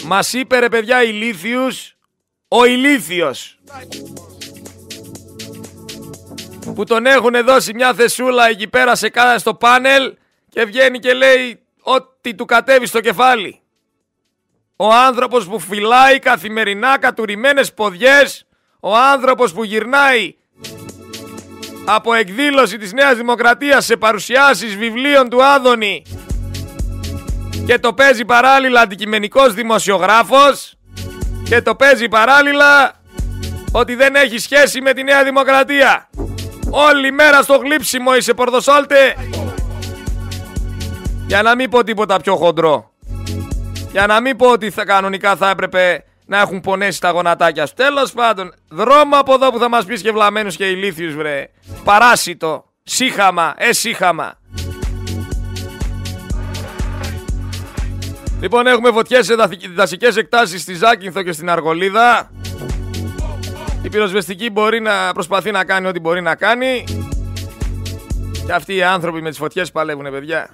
Μας είπε ρε παιδιά ηλίθιους ο ηλίθιος. Που τον έχουν δώσει μια θεσούλα εκεί πέρα σε κάθε στο πάνελ και βγαίνει και λέει ότι του κατέβει στο κεφάλι. Ο άνθρωπος που φυλάει καθημερινά κατουρημένες ποδιές, ο άνθρωπος που γυρνάει από εκδήλωση της Νέας Δημοκρατίας σε παρουσιάσεις βιβλίων του Άδωνη και το παίζει παράλληλα αντικειμενικός δημοσιογράφος και το παίζει παράλληλα ότι δεν έχει σχέση με τη Νέα Δημοκρατία. Όλη μέρα στο γλύψιμο είσαι Πορδοσόλτε. Για να μην πω τίποτα πιο χοντρό. Για να μην πω ότι θα κανονικά θα έπρεπε να έχουν πονέσει τα γονατάκια σου. Τέλος πάντων, δρόμο από εδώ που θα μας πεις και βλαμμένους και ηλίθιους βρε. Παράσιτο, σύχαμα, ε σύχαμα. Λοιπόν, έχουμε φωτιές σε δασικές εκτάσεις στη Ζάκυνθο και στην Αργολίδα. Η πυροσβεστική μπορεί να προσπαθεί να κάνει ό,τι μπορεί να κάνει. Και αυτοί οι άνθρωποι με τις φωτιές παλεύουνε, παιδιά.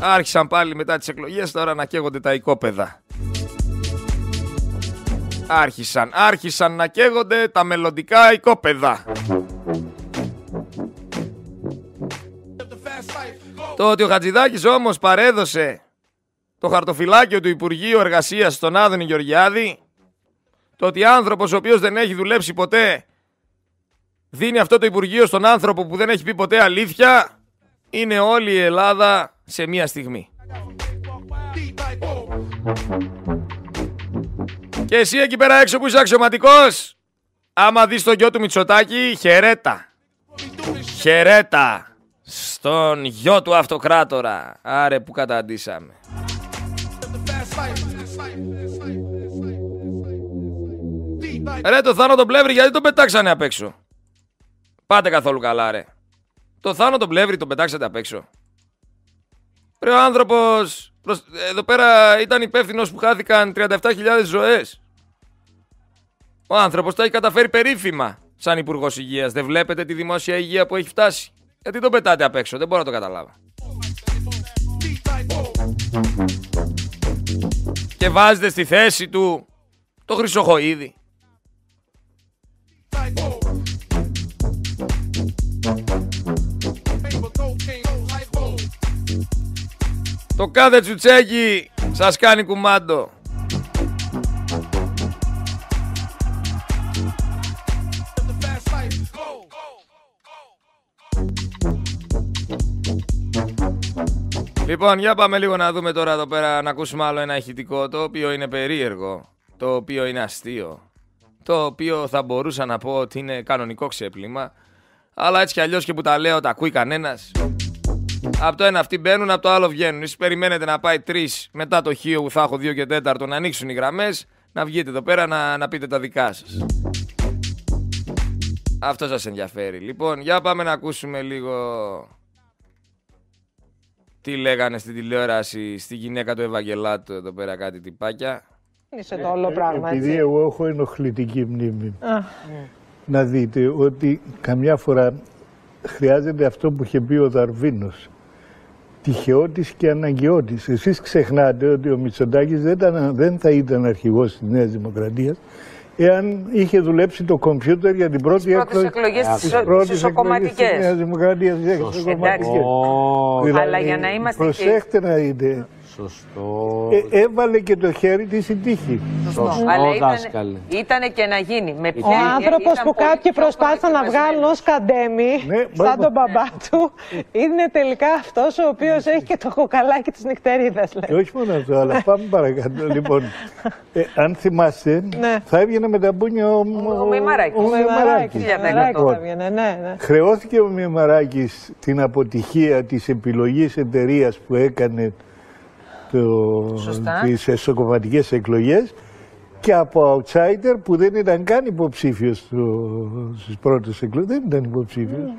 Άρχισαν πάλι μετά τις εκλογές, τώρα να καίγονται τα οικόπεδα. Άρχισαν, άρχισαν να καίγονται τα μελλοντικά οικόπεδα. Το ότι ο Χατζηδάκης όμως παρέδωσε το χαρτοφυλάκιο του Υπουργείου Εργασίας στον Άδωνη Γεωργιάδη, το ότι άνθρωπος ο οποίος δεν έχει δουλέψει ποτέ δίνει αυτό το Υπουργείο στον άνθρωπο που δεν έχει πει ποτέ αλήθεια, είναι όλη η Ελλάδα σε μία στιγμή. Και εσύ εκεί πέρα έξω που είσαι αξιωματικός, άμα δεις το γιο του Μητσοτάκη, χαιρέτα. Χαιρέτα στον γιο του αυτοκράτορα. Άρε που καταντήσαμε. Ρε το Θάνο τον Πλεύρη γιατί τον πετάξανε απ' έξω; Πάτε καθόλου καλά ρε. Το Θάνο τον Πλεύρη τον πετάξατε απ' έξω. Ρε ο άνθρωπος εδώ πέρα ήταν υπεύθυνος που χάθηκαν 37.000 ζωές. Ο άνθρωπος τα έχει καταφέρει περίφημα σαν υπουργός Υγείας. Δεν βλέπετε τη δημόσια υγεία που έχει φτάσει. Γιατί τον πετάτε απ' έξω, δεν μπορώ να το καταλάβω. Και βάζετε στη θέση του το χρυσοχοίδι. Το κάθε τσουτσέκι σας κάνει κουμάντο. Λοιπόν, για πάμε λίγο να δούμε τώρα εδώ πέρα να ακούσουμε άλλο ένα ηχητικό το οποίο είναι περίεργο, το οποίο είναι αστείο, το οποίο θα μπορούσα να πω ότι είναι κανονικό ξέπλυμα, αλλά έτσι κι αλλιώς και που τα λέω τα ακούει κανένας. Από το ένα αυτοί μπαίνουν, από το άλλο βγαίνουν. Εσείς περιμένετε να πάει τρεις μετά το χείο που θα έχω δύο και τέταρτο να ανοίξουν οι γραμμές, να βγείτε εδώ πέρα να, να πείτε τα δικά σας. Αυτό σας ενδιαφέρει. Λοιπόν, για πάμε να ακούσουμε λίγο τι λέγανε στην τηλεόραση στη γυναίκα του Ευαγγελάτου εδώ πέρα κάτι τυπάκια. Είσαι το όλο πράγμα, Επειδή έτσι. εγώ έχω ενοχλητική μνήμη. Α, Να δείτε ότι καμιά φορά χρειάζεται αυτό που είχε πει ο Δαρβίνος. Τυχαιότης και αναγκαιότης. Εσείς ξεχνάτε ότι ο Μητσοτάκης δεν, ήταν- δεν θα ήταν αρχηγός της Νέας Δημοκρατίας εάν είχε δουλέψει το κομπιούτερ για την πρώτη πρώτες εκλογές τις τις- πρώτες τις εκλογές ισοκομματικές. της Νέας Δημοκρατίας. τις ισοκομματικές. Δηλαδή, Αλλά για να είμαστε και- Προσέχτε να δείτε. Σωστό. Ε, έβαλε και το χέρι της η τύχη. Σωστό, Αλλά ήταν, δάσκαλε. ήτανε και να γίνει. Με Ο ποια έννοια άνθρωπος ήταν που πολύ κάποιοι πιο προσπάθησαν να βγάλουν ως καντέμι, Ναι, σαν μπράβο. τον μπαμπά του, είναι τελικά αυτός ο οποίος έχει και το κοκαλάκι της νυχτερίδας. Και όχι μόνο αυτό, αλλά πάμε παρακάτω. λοιπόν, ε, αν θυμάστε, Ναι. θα έβγαινε με τα μπούνια ο, Ο Μημαράκης. ο Ο Μημαράκης. Μημαράκης Λοιπόν, έβγαινε, ναι, ναι. Χρεώθηκε ο Μημαράκης την αποτυχία της επιλογής εταιρείας που έκανε Σωστά. στις εσωκομματικές εκλογές και από outsider που δεν ήταν καν υποψήφιος στο- στις πρώτες εκλογές. Δεν ήταν υποψήφιος.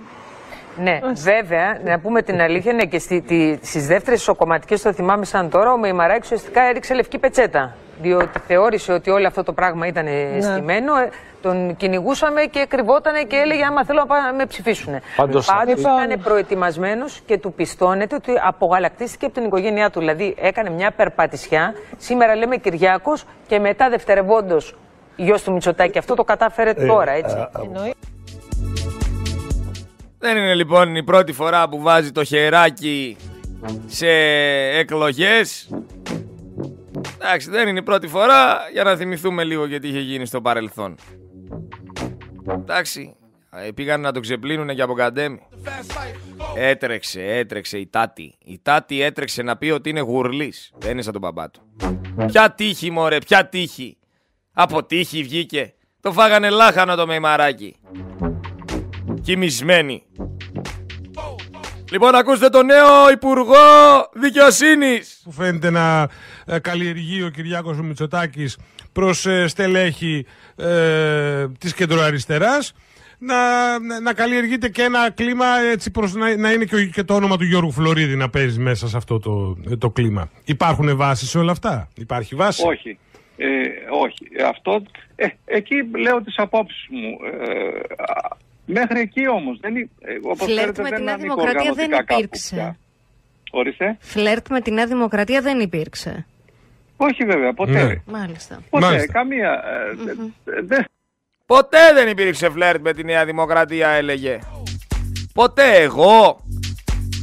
Ναι, βέβαια, να πούμε την αλήθεια, ναι, και στη, τη, στις δεύτερες ισοκομματικές, το θυμάμαι σαν τώρα, ο Μεϊμαράκης ουσιαστικά έριξε λευκή πετσέτα. Διότι θεώρησε ότι όλο αυτό το πράγμα ήταν ναι. στημένο, ε, τον κυνηγούσαμε και κρυβότανε και έλεγε άμα θέλω να πά- να με ψηφίσουν. Πάντως- Πάντως Λοιπόν. ήταν προετοιμασμένος και του πιστώνεται ότι απογαλακτίστηκε από την οικογένειά του. Δηλαδή έκανε μια περπατησιά, σήμερα λέμε Κυριάκος και μετά δευτερευόντως γιος του Μητσοτάκη. Αυτό το κατάφερε τώρα, έτσι. Εννοεί. Δεν είναι λοιπόν η πρώτη φορά που βάζει το χεράκι σε εκλογές. Εντάξει, δεν είναι η πρώτη φορά για να θυμηθούμε λίγο γιατί είχε γίνει στο παρελθόν. Εντάξει, ε, πήγαν να το ξεπλύνουν και από καντέμι. Έτρεξε, έτρεξε η Τάτη. Η Τάτη έτρεξε να πει ότι είναι γουρλής. Δεν είναι σαν τον μπαμπά του. Ποια τύχη μωρέ, ποια τύχη. Από τύχη βγήκε. Το φάγανε λάχανο το μεϊμαράκι. Κοιμισμένοι. Λοιπόν, ακούστε το νέο Υπουργό Δικαιοσύνης. που φαίνεται να ε, καλλιεργεί ο Κυριάκος ο Μητσοτάκης προς ε, στελέχη ε, της κεντροαριστεράς να, να, να καλλιεργείται και ένα κλίμα έτσι προς να, να είναι και, ο- και το όνομα του Γιώργου Φλωρίδη να παίζει μέσα σε αυτό το, ε, το κλίμα. Υπάρχουν βάσεις σε όλα αυτά; Υπάρχει βάση; Όχι. Ε, όχι. Ε, Αυτό, ε, εκεί λέω τις απόψεις μου. Ε, α, μέχρι εκεί όμως. Δεν, είναι- ε, όπως Φλερτ ξέρετε, με δεν τη Νέα ανήκω Δημοκρατία δεν οργανωτικά κάπου υπήρξε. πια. Ορίστε. Φλερτ με τη Νέα Δημοκρατία δεν υπήρξε. Όχι βέβαια, ποτέ. Ναι. Μάλιστα. Ποτέ, Μάλιστα. καμία. ε, δε- δε- Ποτέ δεν υπήρξε φλερτ με τη Νέα Δημοκρατία, έλεγε. Ποτέ εγώ.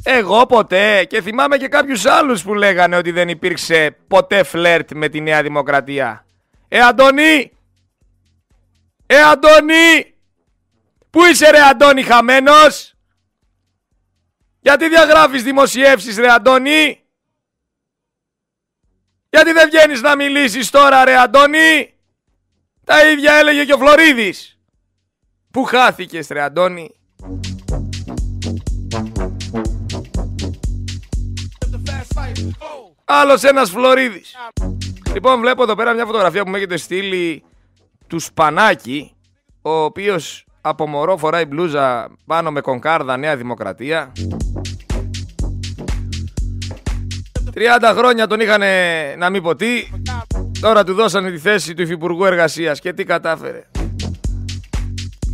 Εγώ ποτέ. Και θυμάμαι και κάποιους άλλους που λέγανε ότι δεν υπήρξε ποτέ φλερτ με τη Νέα Δημοκρατία. Ε, Αντώνη! Ε, Αντώνη! Πού είσαι ρε Αντώνη χαμένος! Γιατί διαγράφεις δημοσιεύσεις ρε Αντώνη! Γιατί δεν βγαίνεις να μιλήσεις τώρα ρε Αντώνη! Τα ίδια έλεγε και ο Φλωρίδης. Πού χάθηκες ρε Αντώνη; Άλλος ένας Φλωρίδης. Λοιπόν βλέπω εδώ πέρα μια φωτογραφία που μου έχετε στείλει του Σπανάκη, ο οποίος από μωρό φοράει μπλούζα πάνω με κονκάρδα Νέα Δημοκρατία. 30 χρόνια τον είχαν να μην πω τι. Τώρα του δώσανε τη θέση του Υφυπουργού Εργασίας και τι κατάφερε.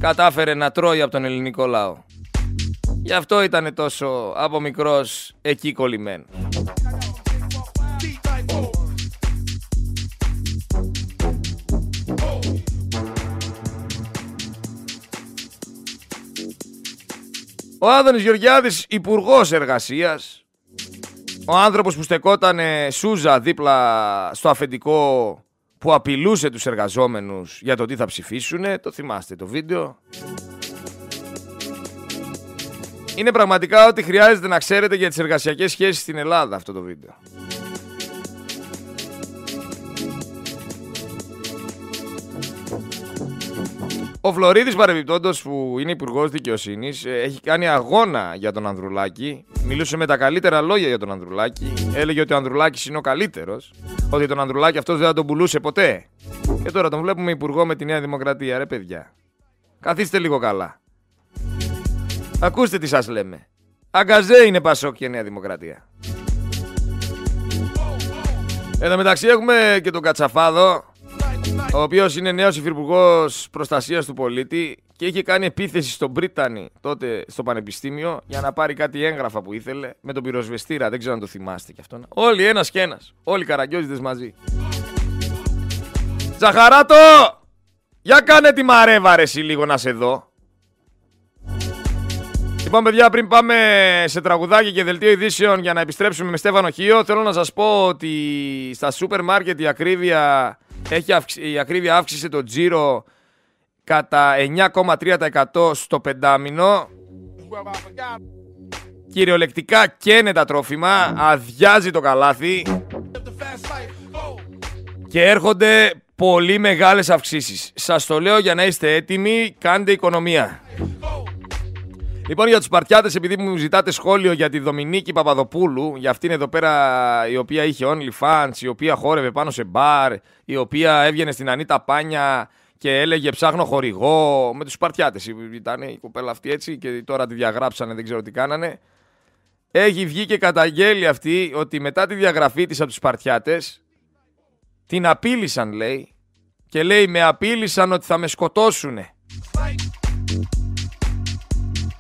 Κατάφερε να τρώει από τον ελληνικό λαό. Γι' αυτό ήταν τόσο από μικρός εκεί κολλημένος. Ο Άδωνης Γεωργιάδης Υπουργός Εργασίας ο άνθρωπος που στεκόταν σούζα δίπλα στο αφεντικό που απειλούσε τους εργαζόμενους για το τι θα ψηφίσουνε, το θυμάστε το βίντεο. Είναι πραγματικά ό,τι χρειάζεται να ξέρετε για τις εργασιακές σχέσεις στην Ελλάδα αυτό το βίντεο. Ο Φλωρίδης παρεμπιπτόντως που είναι υπουργός Δικαιοσύνης έχει κάνει αγώνα για τον Ανδρουλάκη. Μιλούσε με τα καλύτερα λόγια για τον Ανδρουλάκη. Έλεγε ότι ο Ανδρουλάκης είναι ο καλύτερος. Ότι τον Ανδρουλάκη αυτός δεν θα τον πουλούσε ποτέ. Και τώρα τον βλέπουμε υπουργό με τη Νέα Δημοκρατία. Ρε παιδιά. Καθίστε λίγο καλά. Ακούστε τι σας λέμε. Αγκαζέ είναι Πασόκ και Νέα Δημοκρατία. Εν τω μεταξύ έχουμε και τον Κατσαφάδο, ο οποίος είναι νέος υφυπουργός προστασίας του πολίτη και είχε κάνει επίθεση στον Πρίτανη τότε στο πανεπιστήμιο για να πάρει κάτι έγγραφα που ήθελε με τον πυροσβεστήρα. Δεν ξέρω αν το θυμάστε κι αυτόν. Όλοι ένας και ένας. Όλοι καραγκιόζητες μαζί. Ζαχαράτο! Για κάνε τη μαρέβα ρε εσύ λίγο να σε δω. Λοιπόν, παιδιά, πριν πάμε σε τραγουδάκι και δελτίο ειδήσεων για να επιστρέψουμε με Στέφανο Χίο, θέλω να σας πω ότι στα σούπερ μάρκετ η ακρίβεια, έχει αυξη- η ακρίβεια αύξησε το τζίρο κατά 9,3% στο πεντάμινο. Κυριολεκτικά καίνε τα τρόφιμα, αδειάζει το καλάθι και έρχονται πολύ μεγάλες αυξήσεις. Σας το λέω για να είστε έτοιμοι, κάντε οικονομία. Λοιπόν, για τους Σπαρτιάτες, επειδή μου ζητάτε σχόλιο για τη Δομινίκη Παπαδοπούλου, για αυτήν εδώ πέρα η οποία είχε OnlyFans, η οποία χόρευε πάνω σε μπαρ, η οποία έβγαινε στην Ανίτα Πάνια και έλεγε ψάχνω χορηγό με τους Σπαρτιάτες. Ήταν η κοπέλα αυτή έτσι και τώρα τη διαγράψανε, δεν ξέρω τι κάνανε. Έχει βγει και καταγγέλει αυτή ότι μετά τη διαγραφή της από τους Σπαρτιάτες την απείλησαν λέει και λέει με απείλησαν ότι θα με σκοτώσουνε.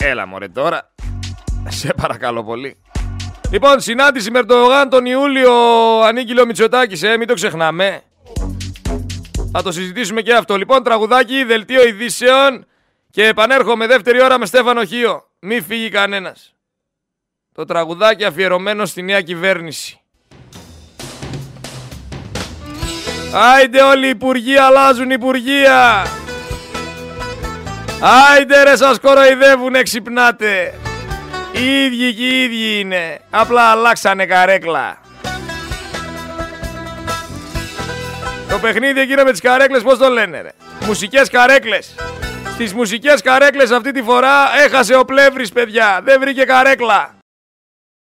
Έλα μωρέ τώρα. Σε παρακαλώ πολύ. Λοιπόν, συνάντηση με Ερντογάν τον Ιούλιο ανήκει ο Μητσοτάκης, ε, μην το ξεχνάμε. Θα το συζητήσουμε και αυτό. Λοιπόν, τραγουδάκι, δελτίο ειδήσεων και επανέρχομαι δεύτερη ώρα με Στέφανο Χίο. Μη φύγει κανένας. Το τραγουδάκι αφιερωμένο στη νέα κυβέρνηση. Άιντε όλοι οι υπουργοί αλλάζουν υπουργεία. Άιντε ρε σας κοροϊδεύουνε ξυπνάτε. Οι ίδιοι και οι ίδιοι είναι. Απλά αλλάξανε καρέκλα. Το παιχνίδι εκείνο με τις καρέκλες πώς το λένε ρε; Μουσικές καρέκλες. Στις μουσικές καρέκλες αυτή τη φορά έχασε ο Πλεύρης παιδιά. Δεν βρήκε καρέκλα.